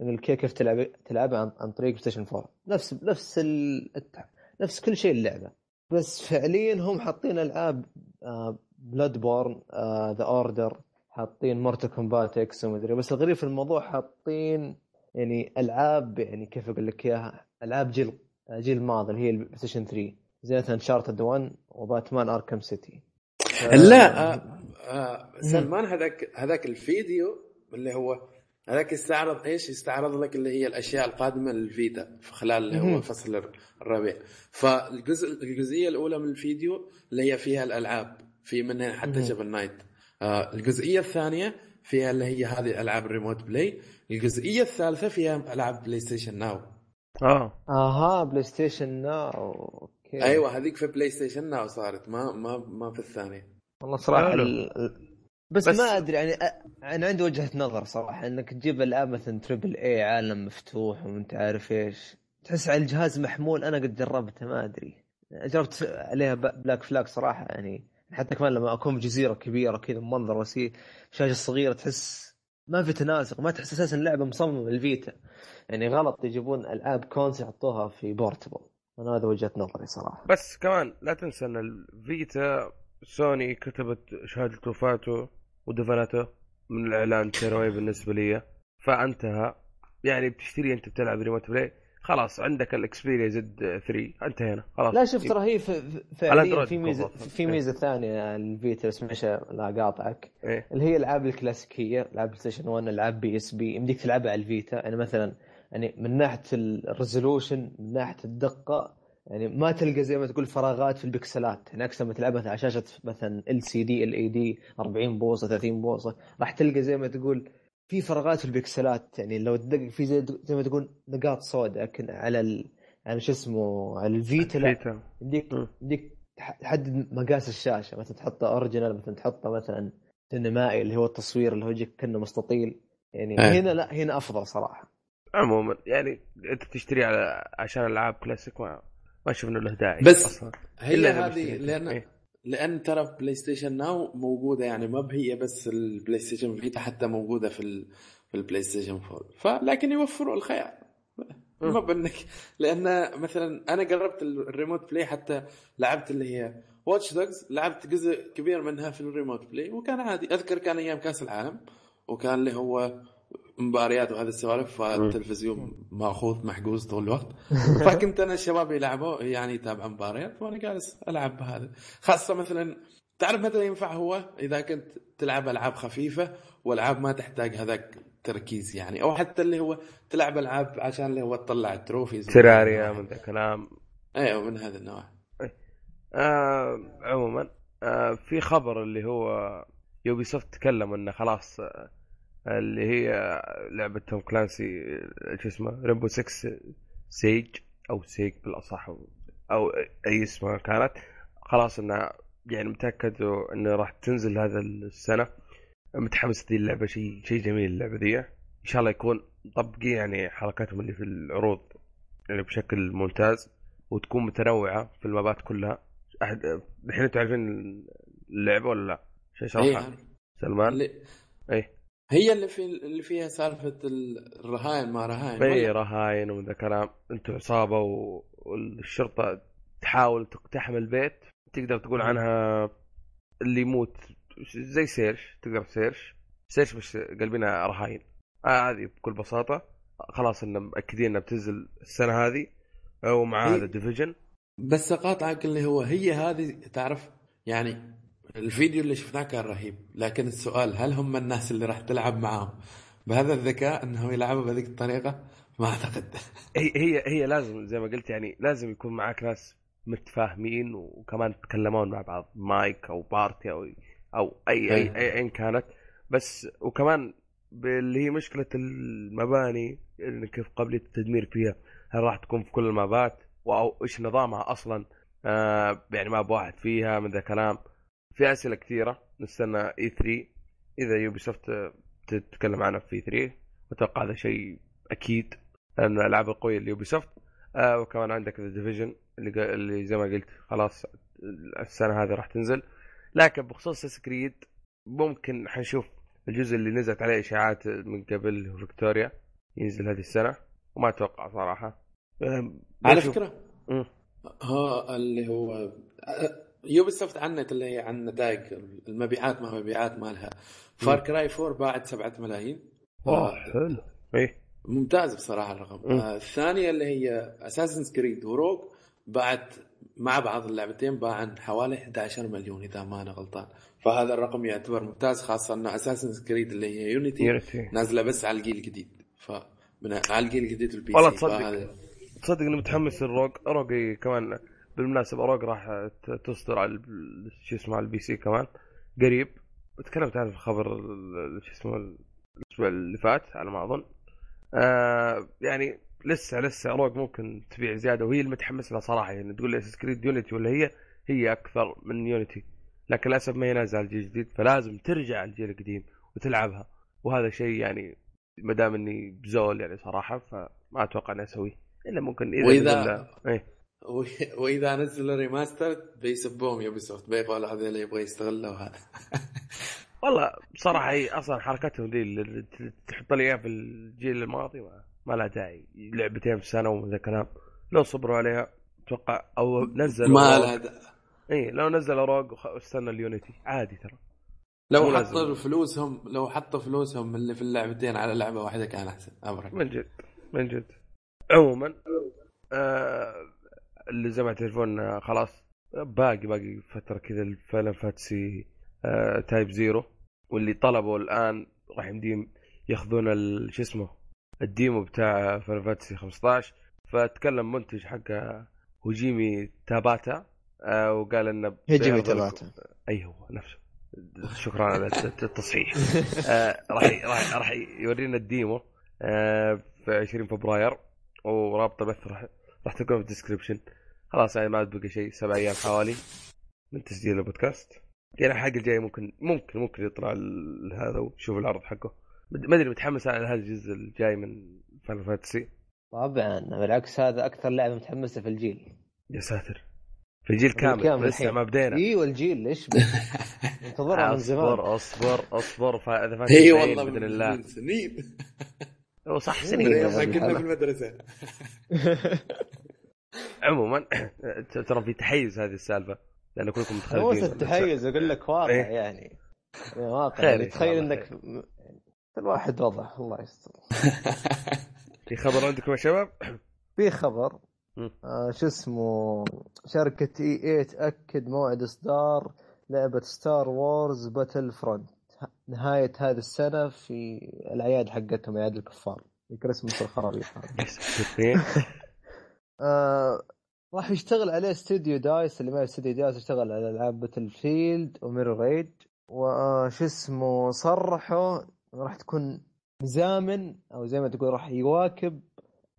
يقول لك كيف تلعب تلعبها عن, عن طريق PlayStation 4 نفس نفس ال... نفس كل شيء اللعبة. بس فعليا هم حاطين ألعاب Bloodborne The Order حاطين Mortal Kombat X ومدري بس الغريب في الموضوع حاطين يعني ألعاب يعني كيف أقول لك إياها ألعاب جيل جيل الماضي اللي هي ال PlayStation 3 زي مثلا Uncharted 1 و Batman Arkham City لا آه سلمان هذاك هذاك الفيديو اللي هو هذاك يستعرض إيش؟ يستعرض لك اللي هي الأشياء القادمة لل Vita في خلال اللي هو. فصل الربيع. فالجزء الجزئية الأولى من الفيديو اللي هي فيها الألعاب في منها حتى. Shovel Knight آه الجزئية الثانية فيها اللي هي هذه ألعاب ال remote play الجزئية الثالثة فيها ألعاب بلاي ستيشن ناو آه. آها PlayStation Now okay. أيوه هذيك في PlayStation Now صارت ما ما ما في الثانية. والله صراحة حلو. ال... بس, بس- ما أدري يعني أنا عندي وجهة نظر صراحة إنك تجيب العاب مثلا triple A عالم مفتوح وأنت عارف إيش تحس على الجهاز محمول أنا قد جربته ما أدري. جربت عليها ب- Black Flag صراحة يعني حتى كمان لما أكون في جزيره كبيرة كذا منظر وسيء شاشة صغيرة تحس ما في تناسق ما تحس أساسا اللعبه مصممة لل Vita يعني غلط يجيبون العاب console يحطوها في portable أنا هذا وجهة نظري صراحة. بس كمان لا تنسى إن ال Vita Sony كتبت شهادة وفاته ودفنته من الإعلان تيروي بالنسبة لي. فانتهى يعني بتشتري أنت بتلعب ريموت play. خلاص عندك ال Xperia Z 3 انتهينا خلاص. لا شوف ترى هي فعليا في ميزه. في ميزة ثانية لل Vita بس معلش لا قاطعك. إيه. اللي هي الألعاب الكلاسيكية العاب PlayStation 1 العاب PSP يمديك تلعبها على ال Vita. يعني مثلا يعني من ناحية ال resolution من ناحية الدقة يعني ما تلقى زي ما تقول فراغات في البكسلات. يعني عكس لما تلعبها على شاشة مثلا ال سي دي ال اي دي 40 بوصة 30 بوصة. راح تلقى زي ما تقول في فراغات في البكسلات. يعني لو تدقق في زي, زي ما تقول نقاط سوداء لكن على ال... على شو اسمه على ال Vita لا. Vita يمديك مم. يمديك تح- تحدد مقاس الشاشة. مثلا تحطه original مثلا تحطه مثلا سينمائي اللي هو التصوير اللي هو يجيك كأنه مستطيل. يعني إيه. هنا لا هنا أفضل صراحة. عموما يعني أنت بتشتري على عشان ألعاب كلاسيك ما ما أشوف انه له داعي بس هي هذه. لأن إيه. لأن ترى PlayStation Now موجودة يعني ما هي بس ال PlayStation Vita حتى موجودة في ال... في ال PlayStation 4 فلكن يوفروا الخيار. ما بانك لأن مثلا أنا جربت ال remote play حتى لعبت اللي هي Watch Dogs لعبت جزء كبير منها في ال remote play وكان عادي. أذكر كان أيام كأس العالم وكان اللي هو مباريات وهذه السوالف فالتلفزيون ماخوذ محجوز طول الوقت. فكنت أنا الشباب يلعبوا يعني يتابعوا مباريات وأنا جالس ألعب بهذا. خاصة مثلا تعرف متى ينفع هو؟ إذا كنت تلعب ألعاب خفيفة والعاب ما تحتاج هذاك تركيز يعني. أو حتى اللي هو تلعب ألعاب عشان اللي هو تطلع ال trophies. Terraria من ذا الكلام. أيوه من هذا النوع. آه عموما آه في خبر اللي هو Ubisoft تكلم إنه خلاص آه اللي هي لعبة Tom Clancy آه، شو اسمه Rainbow 6 Siege أو Siege بالأصح أو أي اسمها كانت خلاص انه يعني متأكد إنه راح تنزل هذا السنة متحمس ذي اللعبة شيء شيء جميل اللعبة ذي إن شاء الله يكون مطبقين يعني حركاتهم اللي في العروض يعني بشكل ممتاز وتكون متنوعة في المابات كلها أحد الحين أنتم عارفين اللعبة ولا لا؟ شو شرحها عارف. سلمان؟ اللي اي هي اللي في اللي فيها سالفة الرهاين ما رهاين اي رهاين وذا كلام. أنتم عصابة و- والشرطة تحاول تقتحم البيت تقدر تقول عنها اللي يموت. زي سيرش. تقدر سيرش سيرش بس قلبنا رهاين. آه هذه بكل بساطة. خلاص إن مأكدين إنها بتنزل السنة هذه. ومع هي- The Division بس اقاطعك اللي هو هي هذه تعرف يعني الفيديو اللي شفناه كان رهيب لكن السؤال هل هم الناس اللي راح تلعب معاهم؟ بهذا الذكاء إنهم يلعبوا بهذيك الطريقة؟ ما أعتقد. هي هي هي لازم زي ما قلت يعني لازم يكون معك ناس متفاهمين وكمان تتكلمون مع بعض مايك أو party أو أو اي اي اي ان كانت. بس وكمان اللي هي مشكلة المباني كيف قابلية التدمير فيها هل راح تكون في كل المابات أو إيش نظامها أصلا؟ آه يعني map واحد فيها من ذا كلام. في أسئلة كثيرة. نستنى E3 إذا Ubisoft تتكلم عنها في 3 أتوقع هذا شيء أكيد لأن الألعاب القوية اللي Ubisoft آه وكمان عندك The Division اللي, اللي زي ما قلت خلاص السنة هذه راح تنزل. لكن بخصوص كريد ممكن حنشوف الجزء اللي نزلت عليه إشاعات من قبل فيكتوريا ينزل هذه السنة. وما أتوقع صراحة. آم، على. فكرة. ها اللي هو يوبي سوفت عنت اللي هي عن نتائج المبيعات ما مبيعات مالها. فار كراي 4 باعت 7 ملايين. اوه حلو. إيه. ممتاز بصراحة الرقم. آه الثانية اللي هي اساسن كريد و روج باعت مع بعض اللعبتين باعن حوالي 11 مليون إذا ما أنا غلطان. فهذا الرقم يعتبر ممتاز خاصة إن اساسن كريد اللي هي يونيتي نازلة بس على الجيل الجديد. ف من على الجيل الجديد البي والله تصدق. فهذا- تصدق إني متحمس للروج. روج كمان بالمناسبة روج راح تصدر على شو اسمه على البي سي كمان. قريب. تكلمت عن الخبر ال- شو اسمه الأسبوع اللي فات على ما أظن. آه يعني لسه لسه روج ممكن تبيع زيادة وهي المتحمس لها صراحة. يعني تقول لي أساسن كريد يونيتي ولا هي؟ هي أكثر من يونيتي لكن للأسف ما هي نازلة على الجيل الجديد فلازم ترجع على الجيل القديم وتلعبها. وهذا شيء يعني ما دام إني بزول يعني صراحة فما أتوقع إني أسويه. إلا ممكن إذا وإذا- نزل- إيه. و- وإذا نزلوا remaster بيسبوهم يوبي سوفت بيقولوا هذا اللي يبغى يستغلوا هذا والله بصراحة هي أصلا حركتهم ذي اللي ت- تحط لي اياها في الجيل الماضي ما, ما لها داعي. لعبتين في سنه وذا كلام لو صبروا عليها أتوقع أو نزلوا ما لها د- إي لو نزلوا روج واستنى اليونيتي. عادي ترى. لو. حطوا فلوسهم لو حطوا فلوسهم اللي في اللعبتين على لعبة واحدة كان أحسن. ابرك من جد. من جد. عموما آه اللي زي ما تعرفون آه، خلاص باقي باقي فترة كذا الفاينل فانتسي آه تايب زيرو. واللي طلبوا الآن راح يمديهم ياخذون شو اسمه ال demo بتاع فاينل فانتسي 15 فتكلم منتج حق هوجيمي تاباتا آه وقال إنه بيعرض لكم- تبعته أيوه نفسه. شكرا على الت- التصحيح. آه، راح راح راح يورينا ال demo آه، في 20 فبراير. ورابط البث راح راح تلقون في ال description خلاص يعني ما عاد بقى شيء سبع أيام حوالي من تسجيل البودكاست. يعني الحلقة الجاية ممكن ممكن ممكن يطلع ال- هذا ونشوف العرض حقه. مد- ما أدري متحمس على هذا الجزء الجاي من فاينل فانتسي طبعا بالعكس هذا أكثر لعبة متحمسة في الجيل. يا ساتر. في جيل كامل, كامل لسه. ما بدينا. أيوه الجيل ليش بك؟ انتظرها من زمان. اصبر اصبر اصبر فاذا فاتت اي والله بإذن الله. من سنين. هو صح سنين يعني كنا. في المدرسة عموما ترى في تحيز هذه السالفة لأن كلكم هو متخلفين. التحيز أقول لك واقع إيه. يعني. يعني واقع يعني شاء تخيل إنك الواحد وضع الله يستر. في خبر عندكم يا شباب؟ في خبر. آه شو اسمه؟ شركة إي اي تأكد موعد إصدار لعبة ستار وورز باتل فرونت نهاية هذه السنة في الأعياد حقتهم أعياد الكفار في كريسماس الخرابيط. آه راح يشتغل عليه استوديو دايس اللي ما استوديو دايس يشتغل على ألعاب باتل فيلد وميرورز ايدج وش اسمه صرحوا راح تكون مزامن أو زي ما تقول راح يواكب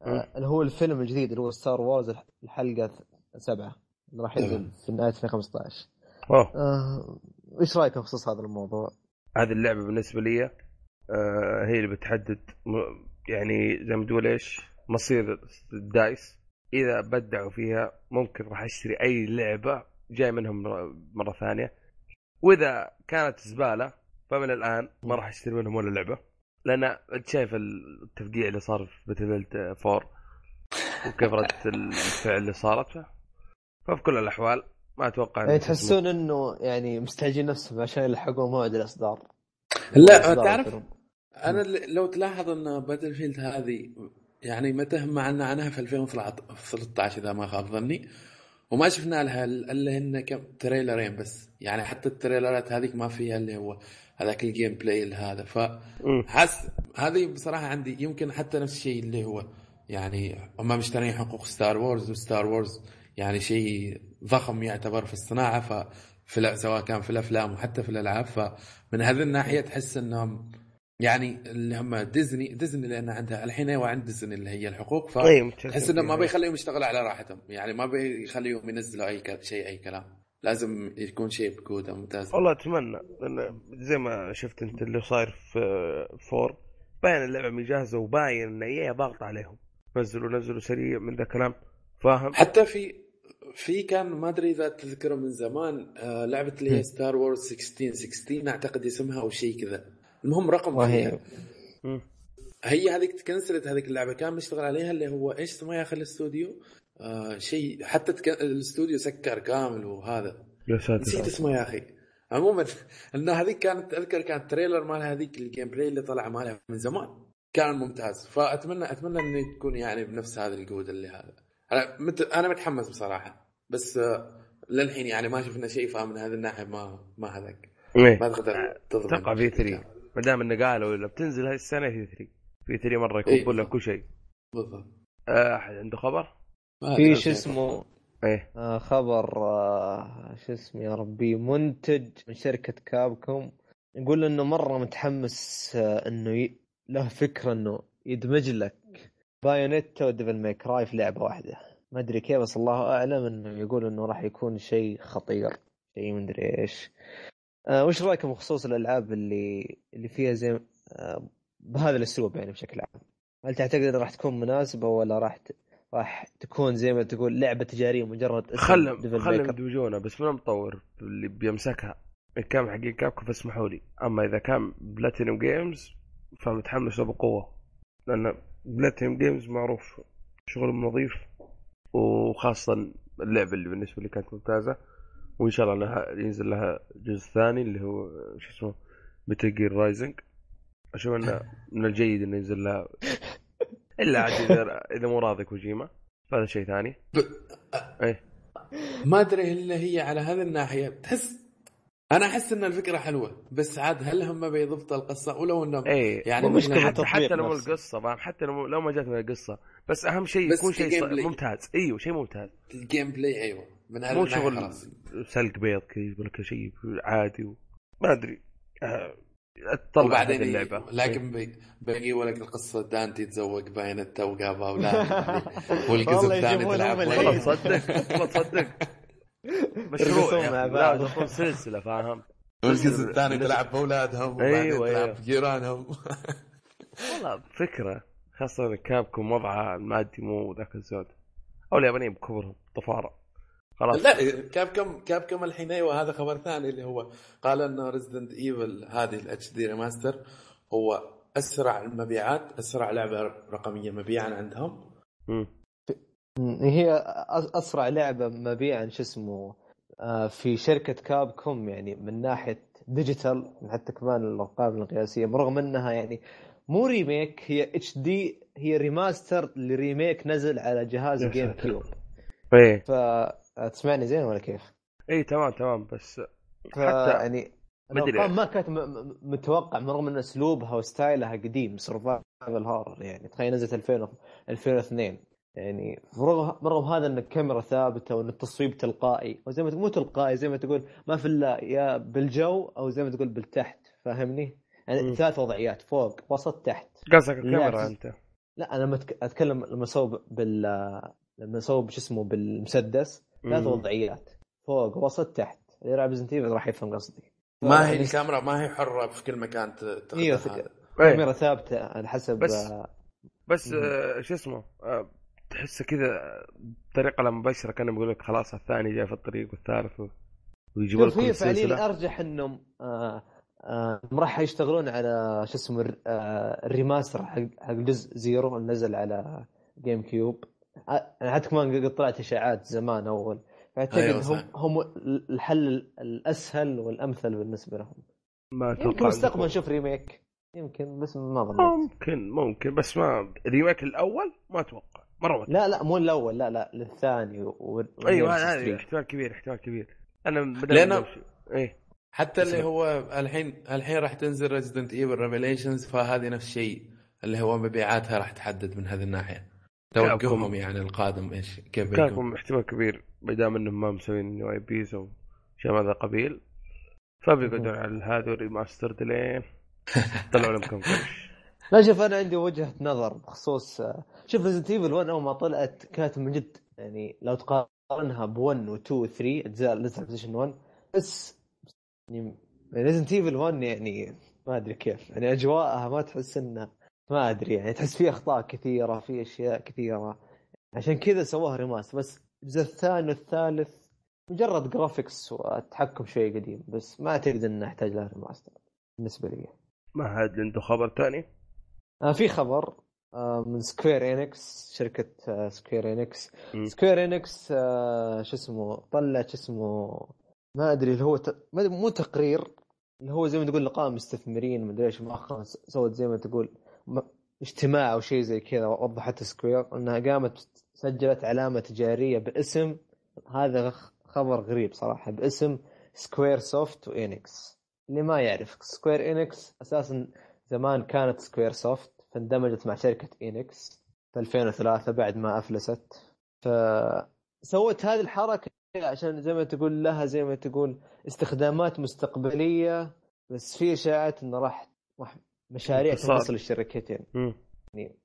آه اللي هو الفيلم الجديد اللي هو ستار وورز الحلقة سبعة اللي راح ينزل في نهاية 2015 اوه آه إيش رايكم بخصوص هذا الموضوع؟ هذه اللعبة بالنسبة لي آه هي اللي بتحدد يعني زي ما تقول إيش؟ مصير الدايس. إذا بدعوا فيها ممكن راح أشتري أي لعبة جاي منهم مرة ثانية. وإذا كانت زبالة فمن الآن ما راح أشتري منهم ولا لعبة. لأن أنت شايف التفقيع اللي صار في باتل 4 وكيف ردة الفعل اللي صارت. ففي كل الأحوال ما أتوقع يعني تحسون إنه يعني مستعجلين نفسهم عشان يلحقون موعد الإصدار. لا تعرف الفيلم. أنا لو تلاحظ إن باتل فيلد هذه يعني متى هم معنا عنها في 2013 إذا ما خاب ظني وما شفنا لها إلا هن كم trailer ين بس. يعني حتى ال trailer ات هذيك ما فيها اللي هو هذاك ال gameplay هذا. فحس هذه بصراحة عندي يمكن حتى نفس الشيء اللي هو يعني هم مشترين حقوق ستار وورز وستار وورز يعني شيء ضخم يعتبر في الصناعة ف في الأ- سواء كان في الأفلام وحتى في الألعاب فمن هذه الناحية تحس إنهم يعني اللي هم ديزني ديزني لأن عندها الحين أيوه عند ديزني اللي هي الحقوق فتحس انه ما فيها. بيخليهم يشتغلوا على راحتهم يعني ما بيخليهم ينزلوا أي شيء أي كلام لازم يكون شيء بجوده ممتازه والله أتمنى لأن زي ما شفت أنت اللي صاير في فور باين اللعبة مجهزة وباين إن اي ضاغط عليهم نزلوا نزلوا سريع من ذا الكلام فاهم؟ حتى في في كان ما أدري إذا تذكره من زمان آه لعبة اللي هي ستار وورز 1313 أعتقد اسمها أو شيء كذا. المهم رقم وهي. هي هذيك ت cancel ت هذيك اللعبة كان مشتغل عليها اللي هو إيش اسمه يا أخي الاستوديو؟ آه شيء حتى تك... الاستوديو سكر كامل وهذا. نسيت اسمه يا أخي. عموما ان هذيك كانت أذكر كانت trailer مالها هذيك ال gameplay اللي طلع مالها من زمان. كان ممتاز. فأتمنى أتمنى انه تكون يعني بنفس هذه الجوده اللي هذا. أنا مت... أنا متحمس بصراحة. بس آه، للحين يعني ما شفنا شيء فمن هذه الناحية ما ما هذاك. إيه. ما تقدر تضمن. أتوقع في 3 ما دام إنه قالوا ولا بتنزل هاي السنة في 3 في 3 مرة إيه. يكون لك كل شيء. بالضبط. آه، أحد عنده خبر؟ في شو. اسمه؟ إيه. آه خبر آه شو اسمه يا ربي؟ منتج من شركة كابكوم. يقول إنه مرة متحمس آه إنه ي... له فكرة إنه يدمج لك بايونيتا وديفل ماي كراي في لعبة واحدة. ما أدري كيف بس الله أعلم إنه يقول إنه راح يكون شيء خطير شيء مدري إيش. آه وش رأيكم بخصوص الألعاب اللي اللي فيها زي آه بهذا الأسلوب يعني بشكل عام؟ هل تعتقد إنها راح تكون مناسبة ولا راح ت... راح تكون زي ما تقول لعبة تجارية مجرد خلهم خلهم. يدمجونها بس من المطور اللي بيمسكها. ان كان حق Capcom فاسمحوا لي. أما إذا كان Platinum Games فمتحمس له بقوه لأن Platinum Games معروف شغل نظيف. وخاصة اللعبة اللي بالنسبة لي كانت ممتازة. وإن شاء الله انها ينزل لها جزء ثاني اللي هو شو اسمه Metal Gear Rising أشوف إنه من الجيد إنه ينزل لها. إلا عاد إذا إذا مو راضي كوجيما. فهذا شيء ثاني. إيه. ما أدري إلا هي على هذه الناحية. تحس أنا أحس إن الفكرة حلوة بس عاد هل هم بيضبطوا القصة ولو إنهم إيه يعني مثلاً حتى حتى لو نفسه. القصة فاهم؟ حتى لو لو ما جات من القصة بس أهم شيء يكون شيء. ممتاز. أيوه شيء ممتاز. ال gameplay أيوه. من هذا مو الناحية شغل خلاص. سلق بيض كذا يقول لك شيء عادي و... ما أدري. آه، تطلع وبعدين اللعبة. لكن بي- بيجيبوا لك القصة دانتي تزوج Bayonetta وجاب أولاد والجزء والله الثاني تلعب ولا- والله. تصدق والله تصدق مشروع. بعض. لا تكون سلسلة فاهم والجزء الثاني تلعب بأولادهم وبعدين أيوة، تلعب أيوة. بجيرانهم والله فكرة خاصة Capcom وضعها المادي مو ذاك الزود أو اليابانيين بكبرهم طفارة خلاص لا Capcom Capcom الحين أيوه هذا خبر ثاني اللي هو قال انه Resident Evil هذه ال HD remaster هو أسرع المبيعات أسرع لعبة رقمية مبيعا عندهم مم. هي أسرع لعبة مبيعا شو اسمه آه، في شركة Capcom يعني من ناحية digital حتى كمان الارقام القياسية برغم إنها يعني مو remake هي HD هي remaster ل remake نزل على جهاز Game. Cube إيه فتسمعني زين ولا كيف؟ إيه تمام تمام بس ف- حتى يعني. الارقام ما كانت متوقع رغم إن أسلوبها وستايلها قديم سرفايفل هورر يعني تخيل نزلت 2000 و- 2002 يعني برغم برغم هذا إن الكاميرا ثابتة وإن التصويب تلقائي أو زي ما تقول مو تلقائي زي ما تقول ما في إلا يا بالجو أو زي ما تقول بالتحت فاهمني؟ يعني مم. ثلاث وضعيات فوق وسط تحت قصدك لا، الكاميرا أنت لا أنا أتكلم لما اصوب بال لما اصوب شو اسمه بالمسدس ثلاث. وضعيات فوق وسط تحت اللي يلعب Resident Evil راح يفهم قصدي ما هي يعني الكاميرا ما هي حرة في كل مكان ت- تاخذ أيوه هذا. إيه. كاميرا ثابتة على حسب بس- آه، بس. آه، شو اسمه آه، تحسه كذا بطريقه لا مباشرة كانوا بيقول لك خلاص الثاني جاي في الطريق والثالث و- ويجيبوا شوف لك هي فعليا أرجح إنهم آه آه راح يشتغلون على شو اسمه الر- آه ال remaster حق حق جزء زيرو اللي نزل على GameCube. آه، أنا حتى كمان قد طلعت إشاعات زمان أول. فأعتقد أيوة هم. هم الحل الأسهل والأمثل بالنسبة لهم. ما يمكن أتوقع مستقبلا عندكم. نشوف remake. يمكن بس ما ظنيت ممكن ممكن بس ما ال remake الأول ما أتوقع. ما لا لا مو الأول لا لا للثاني و... أيوه هذا. احتمال كبير احتمال كبير. أنا بدل لأن- إيه. حتى اللي. هو الحين الحين راح تنزل Resident Evil Revelations فهذه نفس الشيء. اللي هو مبيعاتها راح تحدد من هذه الناحية. توقعهم يعني القادم إيش كيف بيكون. كان احتمال كبير. ما دام إنهم ما مسوين new IPs أو شيء من هذا القبيل فبيقعدون على هذا ال remaster دلين طلعوا لهم كم قرش لا شوف أنا عندي وجهة نظر بخصوص شوف Resident Evil 1 أول ما طلعت كانت من جد يعني لو تقارنها ب 1 و 2 و 3 أجزاء نزلت PlayStation 1 بس يعني Resident Evil 1 يعني ما أدري كيف يعني أجواءها ما تحس انها ما أدري يعني تحس فيه أخطاء كثيرة في أشياء كثيرة. عشان كذا سووها remaster بس الجزء الثاني والثالث مجرد graphics والتحكم شوي قديم بس ما اعتقد إنه يحتاج لها remaster بالنسبة لي. ما حد عنده خبر ثاني آه في خبر آه من Square Enix شركة آه Square Enix. Square Enix آه شو اسمه طلع شو اسمه ما أدري اللي هو ت... مو تقرير اللي هو زي ما تقول لقاء مستثمرين ما أدري إيش مؤخرا سوت زي ما تقول. اجتماع أو شيء زي كذا وضحت Square إنها قامت سجلت علامة تجارية باسم هذا خبر غريب صراحة باسم Squaresoft و Enix اللي ما يعرف Square Enix أساسا زمان كانت Squaresoft فاندمجت مع شركة Enix في 2003 بعد ما أفلست فسوت هذه الحركة عشان زي ما تقول لها زي ما تقول استخدامات مستقبلية بس في إشاعات إنه راح مشاريع. تنفصل الشركتين. يعني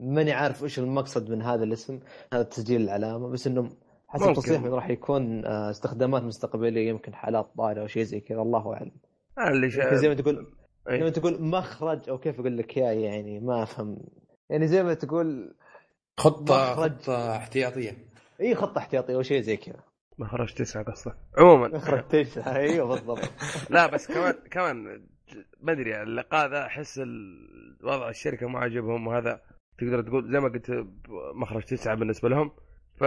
ماني عارف إيش المقصد من هذا الاسم هذا تسجيل العلامة بس إنه حسب. تصريح راح يكون آه، استخدامات مستقبلية يمكن حالات طارئة أو شيء زي كذا الله أعلم اللي. زي ما تقول أي. زي ما تقول مخرج أو كيف أقول لك إياه يعني؟ ما أفهم. يعني زي ما تقول خطة مخرج. خطة احتياطية. إي خط احتياطي أو شيء زي كذا. مخرج تسعة أصلا. عموما. مخرج تسعة إيوه بالضبط. لا بس كمان كمان ما أدري اللقاء ذا أحس وضع الشركة ما عجبهم وهذا تقدر تقول زي ما قلت مخرج تسعة بالنسبة لهم. ف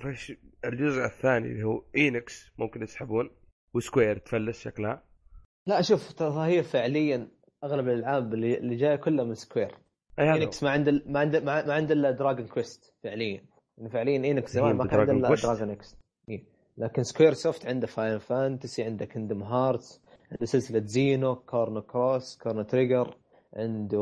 فش الجزء الثاني اللي هو Enix ممكن يسحبون و Square تفلس شكلها. لا شوف ترى هي فعليا أغلب الألعاب اللي, اللي جاية كلها من Square Enix ما عنده ما عنده ما عنده إلا Dragon Quest فعليا يعني فعليا Enix زمان ما كان إلا. Dragon إكس إيه. لكن Squaresoft عنده Final Fantasy عنده Kingdom Hearts عنده سلسلة Xeno Chrono Cross Chrono Trigger عنده.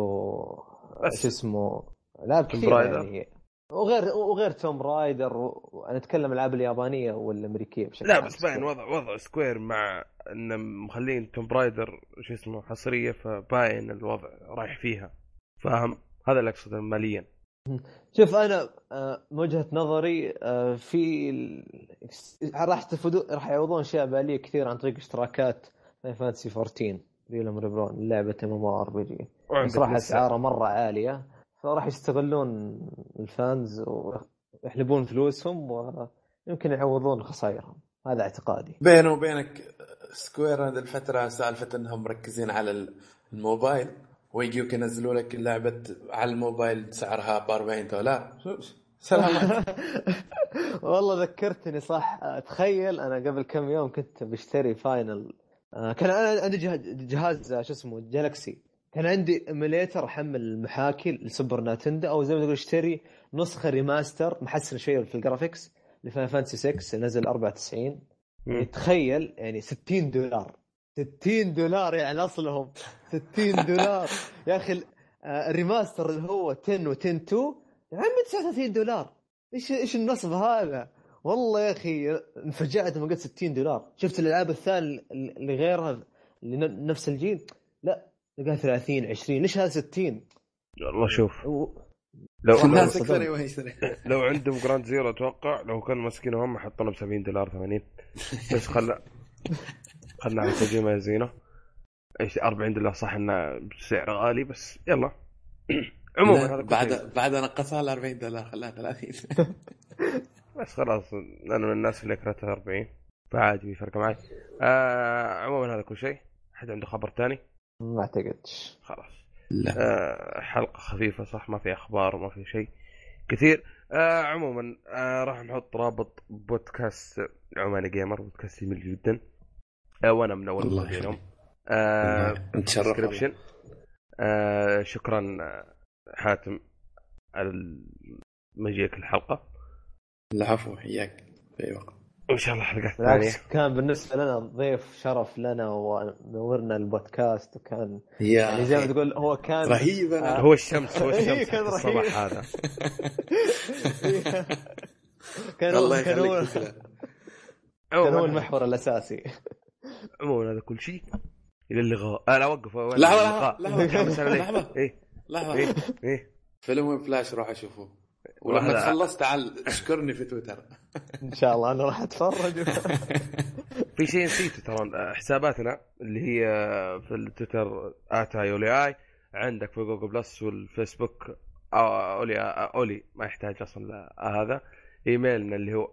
شو اسمه العاب Tomb Raider. يعني وغير وغير Tomb Raider و... أنا اتكلم الالعاب اليابانية والامريكية بشكل لا بس باين. وضع وضع Square مع ان مخلين Tomb Raider شو اسمه حصرية فباين الوضع رايح فيها. فاهم؟ هذا اللي أقصده ماليا. شوف أنا آه، من وجهة نظري آه، في ال- راح يستفيدون راح يعوضون أشياء مالية كثير عن طريق اشتراكات Fantasy 14 Realm Reborn لعبة ام ام ار بي جي صراحة اسعارها مرة عالية. فراح يستغلون ال fans ويحلبون فلوسهم ويمكن يعوضون خسائرهم. هذا اعتقادي. بيني وبينك Square هذه الفترة سالفة إنهم مركزين على الموبايل ويجيوك ينزلوا لك لعبه على الموبايل سعرها ب 40 دولار. سلامات. والله ذكرتني صح. تخيل أنا قبل كم يوم كنت بشتري Final. آه، كان أنا عندي جهاز, شو اسمه Galaxy كان عندي emulator أحمل المحاكي ل Super Nintendo أو زي ما تقول أشتري نسخة remaster محسن شوية في ال graphics ل Final Fantasy 6 نزل 94 يعني مم. تخيل يعني 60 دولار. 60 دولار يعني أصلهم. 60 دولار. يا أخي ال- آه، ال remaster اللي هو 10 و 10 2 يا عمي 39 دولار. إيش إيش النصب هذا؟ والله يا أخي انفجعت لما قلت 60 دولار، شفت الألعاب الثانية اللي غيرها اللي نفس الجيل؟ لا. تلقاها 30 20 ليش هذا 60 والله شوف. و- لو الناس لو, أكثر يشتري لو عندهم Ground Zeroes أتوقع لو كانوا ماسكينه هم حطونا ب 70 دولار 80 بس خلنا خلنا على كوجيما يا زينو إيش 40 دولار صح إنه بسعر غالي بس يلا. عموما هذا كل شيء. بعد بعد نقصها ل 40 دولار خلاها 30 بس خلاص أنا من الناس اللي كرهتها 40 فعادي في فرق معي. آه عموما هذا كل شيء. احد عنده خبر ثاني ما اعتقدش. خلاص. لا. آه حلقة خفيفة صح ما في أخبار وما في شيء كثير. آه عموما آه راح نحط رابط بودكاست عماني جيمر بودكاست جميل جدا. آه وأنا من أول الله يخليك. آه. آه شكرا آه، حاتم على مجيئك الحلقة. العفو حياك. في أي وقت. ان شاء الله حلقات ثانية بالعكس كان بالنسبة لنا ضيف شرف لنا ونورنا البودكاست وكان يا يعني زي ما. تقول هو كان رهيب أنا هو الشمس هو إيه، الشمس كان حق رهيب. الصباح هذا كان الله كان هو. كان هو المحور الأساسي عموما هذا كل شيء إلى اللقاء آه لا وقف وين لحظة، اللقاء؟ لحظة، لحظة. متحمس أنا ليه؟ لحظة. إيه لحظة إيه فيلم فلاش روح أشوفه ولما تخلص تعال اشكرني في تويتر. إن شاء الله أنا راح أتفرج. في شيء نسيته ترى حساباتنا اللي هي في التويتر آت آي عندك في جوجل بلس والفيسبوك آه، أولي آه، أولي ما يحتاج أصلا آه، هذا. إيميلنا اللي هو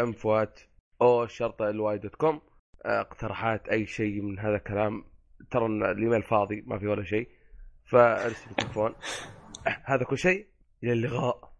انفوات أو شرطة الواي دوت كوم اقتراحات أي شيء من هذا الكلام. ترى الإيميل فاضي ما في ولا شيء. فارسل التليفون. هذا كل شيء. إلى اللقاء.